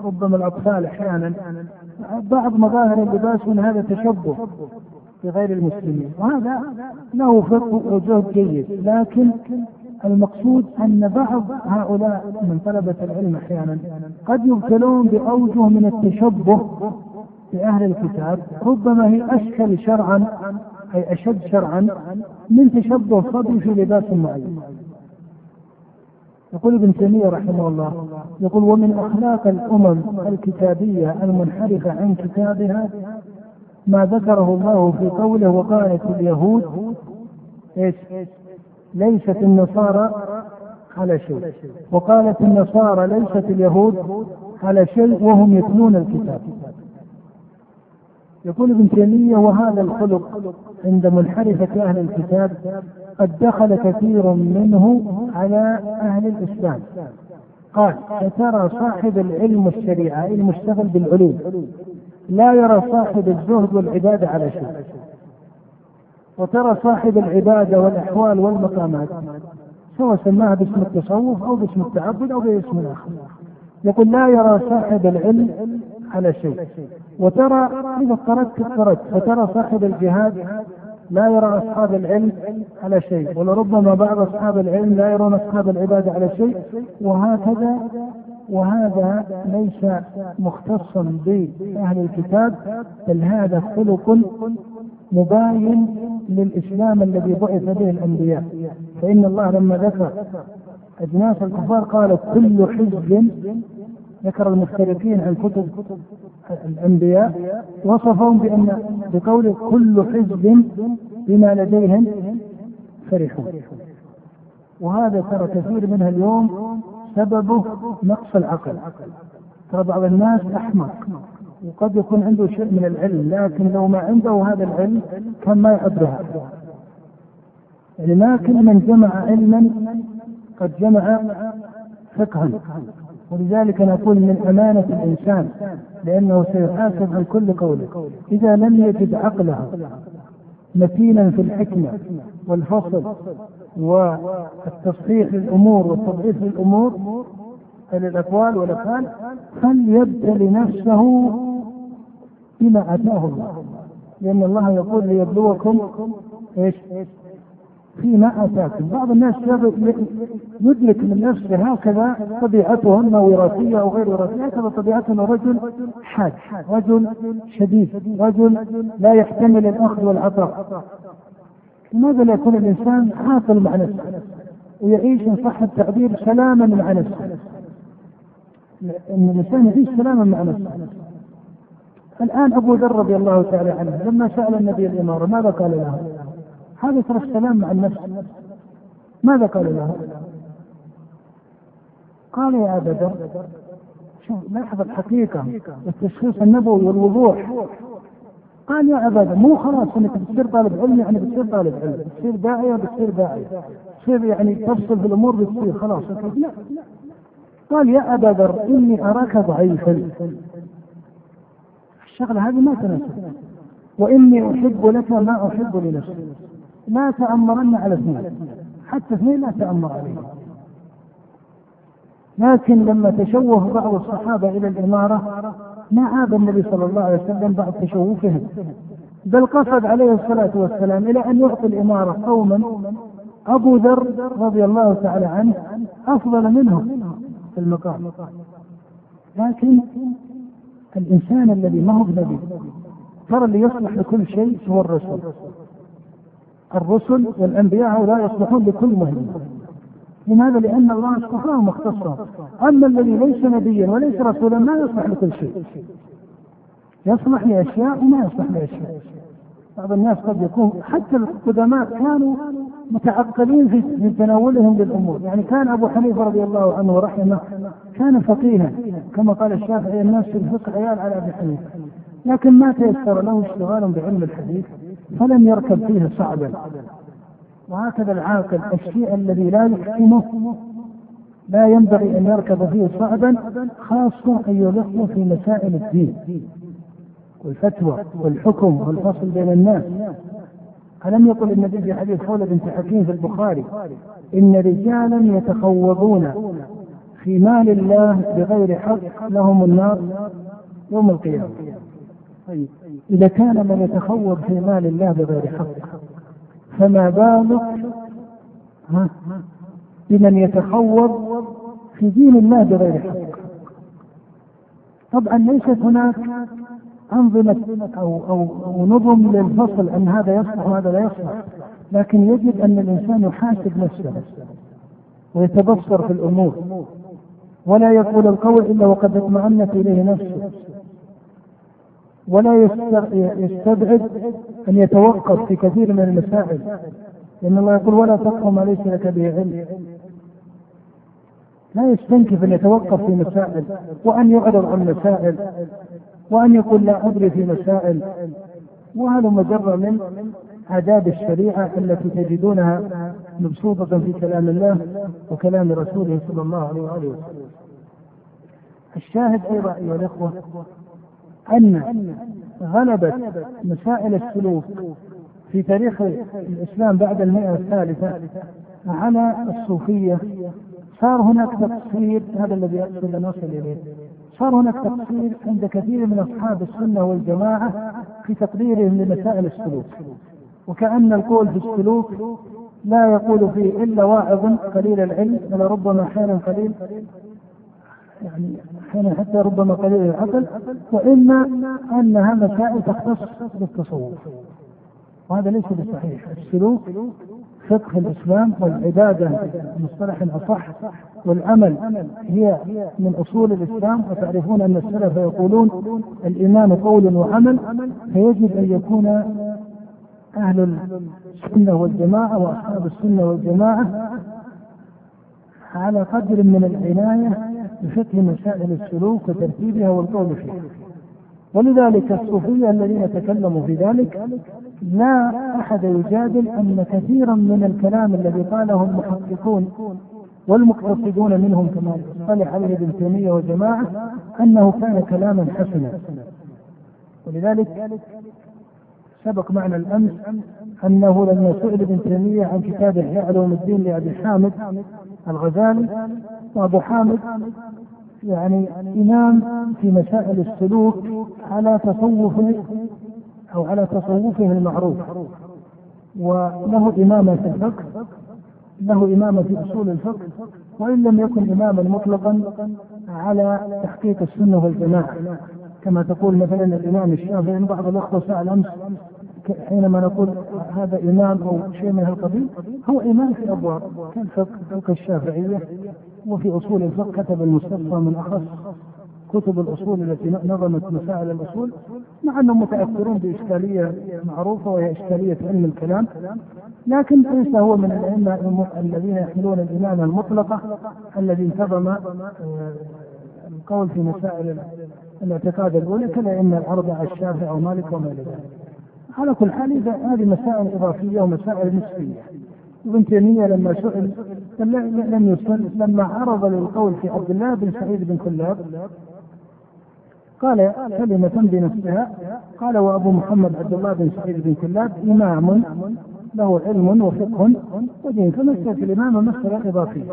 ربما الأطفال أحيانا بعض مظاهر اللباس من هذا تشبه بغير المسلمين. وهذا له فقه وجهد جيد لكن المقصود أن بعض هؤلاء من طلبة العلم أحيانا قد يبتلون بأوجه من التشبه بأهل الكتاب ربما هي أشكل شرعا أي أشد شرعا من تشبه الصبي في لباس معين. يقول ابن تيمية رحمه الله يقول ومن أخلاق الأمم الكتابية المنحرفة عن كتابها ما ذكره الله في قوله وقالت اليهود إيش؟ ليست النصارى على شيء. وقالت النصارى ليست اليهود على شيء وهم يتلون الكتاب. يقول ابن تيمية وهذا الخلق عند منحرفة أهل الكتاب قد دخل كثير منه على أهل الإسلام. قال فترى صاحب العلم والشريعة المشتغل بالعلوم لا يرى صاحب الزهد والعبادة على شيء. وترى صاحب العبادة والأحوال والمقامات سواء سماها باسم التصوف أو باسم التعبد أو باسم آخر يقول لا يرى صاحب العلم على شيء. وترى إذا قرأت قرأت فترى صاحب الجهاد لا يرى أصحاب العلم على شيء ولربما بعض أصحاب العلم لا يرون أصحاب العبادة على شيء وهكذا وهذا ليس مختصا بأهل الكتاب بل هذا خلق مباين للإسلام الذي بعث به الأنبياء. فإن الله لما ذكر أجناس الكفار قال كل حزب ذكر المختلفين عن كتب الأنبياء وصفهم بأن بقول كل حزب بما لديهم فرحون. وهذا ترى كثير منها اليوم سببه نقص العقل. ترى بعض الناس أحمق وقد يكون عنده شيء من العلم لكن لو ما عنده هذا العلم كان ما يعبرها يعني كل من جمع علما قد جمع فقها. ولذلك نقول من أمانة الإنسان لأنه سيحاسب عن كل قوله إذا لم يجد عقله متينا في الحكمة والفصل والتصحيح للأمور والتضعيف للأمور للأقوال والأفعال فليبتل نفسه بما أتاه الله لأن الله يقول ليبلوكم إيش؟ فيما آتاكم، بعض الناس يدرك من نفسه هكذا طبيعته اما وراثيه أو غير وراثيه، هكذا طبيعته رجل حاد، رجل شديد، رجل لا يحتمل الأخذ والعطاء. لماذا لا يكون الإنسان عاقل مع نفسه؟ ويعيش إن صح التعبير سلاما مع نفسه. إن الإنسان يعيش سلاما مع نفسه. الآن أبو ذر رضي الله تعالى عنه لما سأل النبي الإمارة ماذا قال له؟ هذا ترى السلام مع النفس. ماذا قال له؟ قال يا أبا ذر شوف لاحظ الحقيقة والتشخيص النبوي والوضوح. قال يا أبا ذر مو خلاص إنك بتصير طالب علم يعني بتصير طالب علم بتصير داعية بتصير داعية. تصير يعني تفصل في الأمور بتصير خلاص. لا. قال يا أبا ذر إني أراك ضعيفا. الشغلة هذه ما تناسب. وإني أحب لك ما أحب لنفسي. لا تأمرن على اثنين. حتى اثنين لا تأمر عليهم. لكن لما تشوه بعض الصحابة إلى الإمارة ما عاب النبي صلى الله عليه وسلم بعد تشوفهم بل قصد عليه الصلاة والسلام إلى أن يعطي الإمارة قوما أبو ذر رضي الله تعالى عنه أفضل منهم في المقام. لكن الإنسان الذي ما هو بنبي ترى اللي يصلح لكل شيء هو الرسول. الرسل والأنبياء هؤلاء يصلحون لكل مهمه لماذا؟ لأن الله اصطفاهم واختصهم، أما الذي ليس نبيا وليس رسولا ما يصلح لكل شيء. يصلح لأشياء وما يصلح لأشياء. بعض الناس قد يكون حتى القدماء كانوا متعقلين في تناولهم للأمور، يعني كان أبو حنيفة رضي الله عنه ورحمه كان فقيها كما قال الشافعي الناس في الفقه عيال على أبي حنيفة. لكن ما تيسر له اشتغال بعلم الحديث فلم يركب فيه صعبا. وهكذا العاقل الشيء الذي لا يحكمه لا ينبغي أن يركب فيه صعبا خاصة ايها الاخوه في مسائل الدين. والفتوى والحكم والفصل بين الناس. ألم يقل النبي في حديث خولة بنت حكيم في البخاري إن رجالا يتخوضون في مال الله بغير حق لهم النار يوم القيامة. طيب. إذا كان من يتخوض في مال الله بغير حق فما بالك بمن يتخوض في دين الله بغير حق؟ طبعا ليست هناك أنظمة أو, أو, أو نظم للفصل أن هذا يصلح وهذا لا يصلح لكن يجب أن الإنسان يحاسب نفسه ويتبصر في الأمور ولا يقول القول إلا وقد اطمأنت إليه نفسه. ولا يستبعد أن يتوقف في كثير من المسائل لأن الله يقول ولا تقف ما ليس لك به علم. لا يستنكف أن يتوقف في مسائل وأن يعرض عن مسائل وأن يقول لا أدري في مسائل وهذا مجرد من آداب الشريعة التي تجدونها مبسوطة في كلام الله وكلام رسوله صلى الله عليه وآله وسلم. الشاهد أيضا أيها الأخوة أن غلبت مسائل السلوك في تاريخ الإسلام بعد المئة الثالثة على الصوفية. صار هناك تقصير هذا الذي أقصد أن أصل إليه. صار هناك تقصير عند كثير من أصحاب السنة والجماعة في تقديرهم لمسائل السلوك. وكأن القول في السلوك لا يقول فيه إلا واعظ قليل العلم ولربما أحيانا قليل يعني أحيانا حتى ربما قليل العقل وإما أنها مسائل تختص بالتصوف. وهذا ليس بصحيح. السلوك فقه الإسلام والعبادة بمصطلح اصح والعمل هي من أصول الإسلام وتعرفون أن السلف يقولون الإيمان قول وعمل فيجب أن يكون أهل السنة والجماعة وأصحاب السنة والجماعة على قدر من العناية بفقه مسائل السلوك وترتيبها والقول فيها. ولذلك الصوفية الذين تكلموا في ذلك لا أحد يجادل أن كثيرا من الكلام الذي قاله المحققون والمقتصدون منهم كما صالح عليه ابن تيمية وجماعة أنه كان كلاما حسنا. ولذلك سبق معنا الأمس أنه لما سئل ابن تيمية عن كتاب إحياء علوم الدين لأبي حامد الغزالي وأبو حامد يعني إمام في مسائل السلوك على تصوفه أو على تصوفه المعروف. وله إمامة في الفقه له إمامة في أصول الفقه وإن لم يكن إماما مطلقا على تحقيق السنة والجماعة. كما تقول مثلا الإمام الشافعي بعض الأخوة سأل أمس حينما نقول هذا إمام أو شيء من هالقبيل هو إمام في أبواب كالفقه فقه الشافعية وفي أصول الفقه كتب المستشفى من أخص كتب الأصول التي نظمت مسائل الأصول مع أنهم متأثرون بإشكالية معروفة وهي إشكالية علم الكلام. لكن ليس هو من الأئمة الذين يحملون الإمامة المطلقة الذي انتظم آه، القول في مسائل الاعتقاد الأولى كالأئمة الأربعة الشافعي ومالك وما إلى ذلك. على كل حال هذه مسائل إضافية ومسائل نسبية. ابن تيمية لما سئل لم يسل لما عرض للقول في عبد الله بن سعيد بن كلاب قال كلمة بنفسها قال وأبو محمد عبد الله بن سعيد بن كلاب إمام له علم وفقه ودين فمسألة الإمامة مسألة إضافية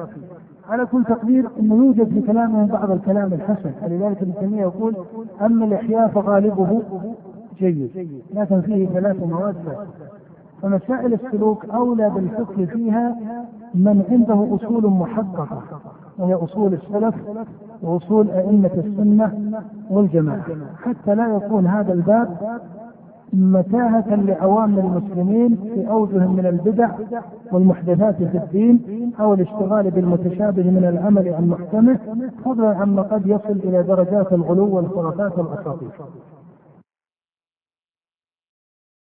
على كل تقدير أنه يوجد في كلامه بعض الكلام الحسن. فلذلك ابن تيمية يقول أما الإحياء فغالبه جيد لكن فيه ثلاث مواد. فمسائل السلوك أولى بالفقه فيها من عنده أصول محققة وهي أصول السلف وأصول أئمة السنة والجماعة. حتى لا يكون هذا الباب متاهة لعوام المسلمين في أوجه من البدع والمحدثات في الدين أو الاشتغال بالمتشابه من العمل عن محكمه فضلا عما قد يصل إلى درجات الغلو والخرافات والأساطير.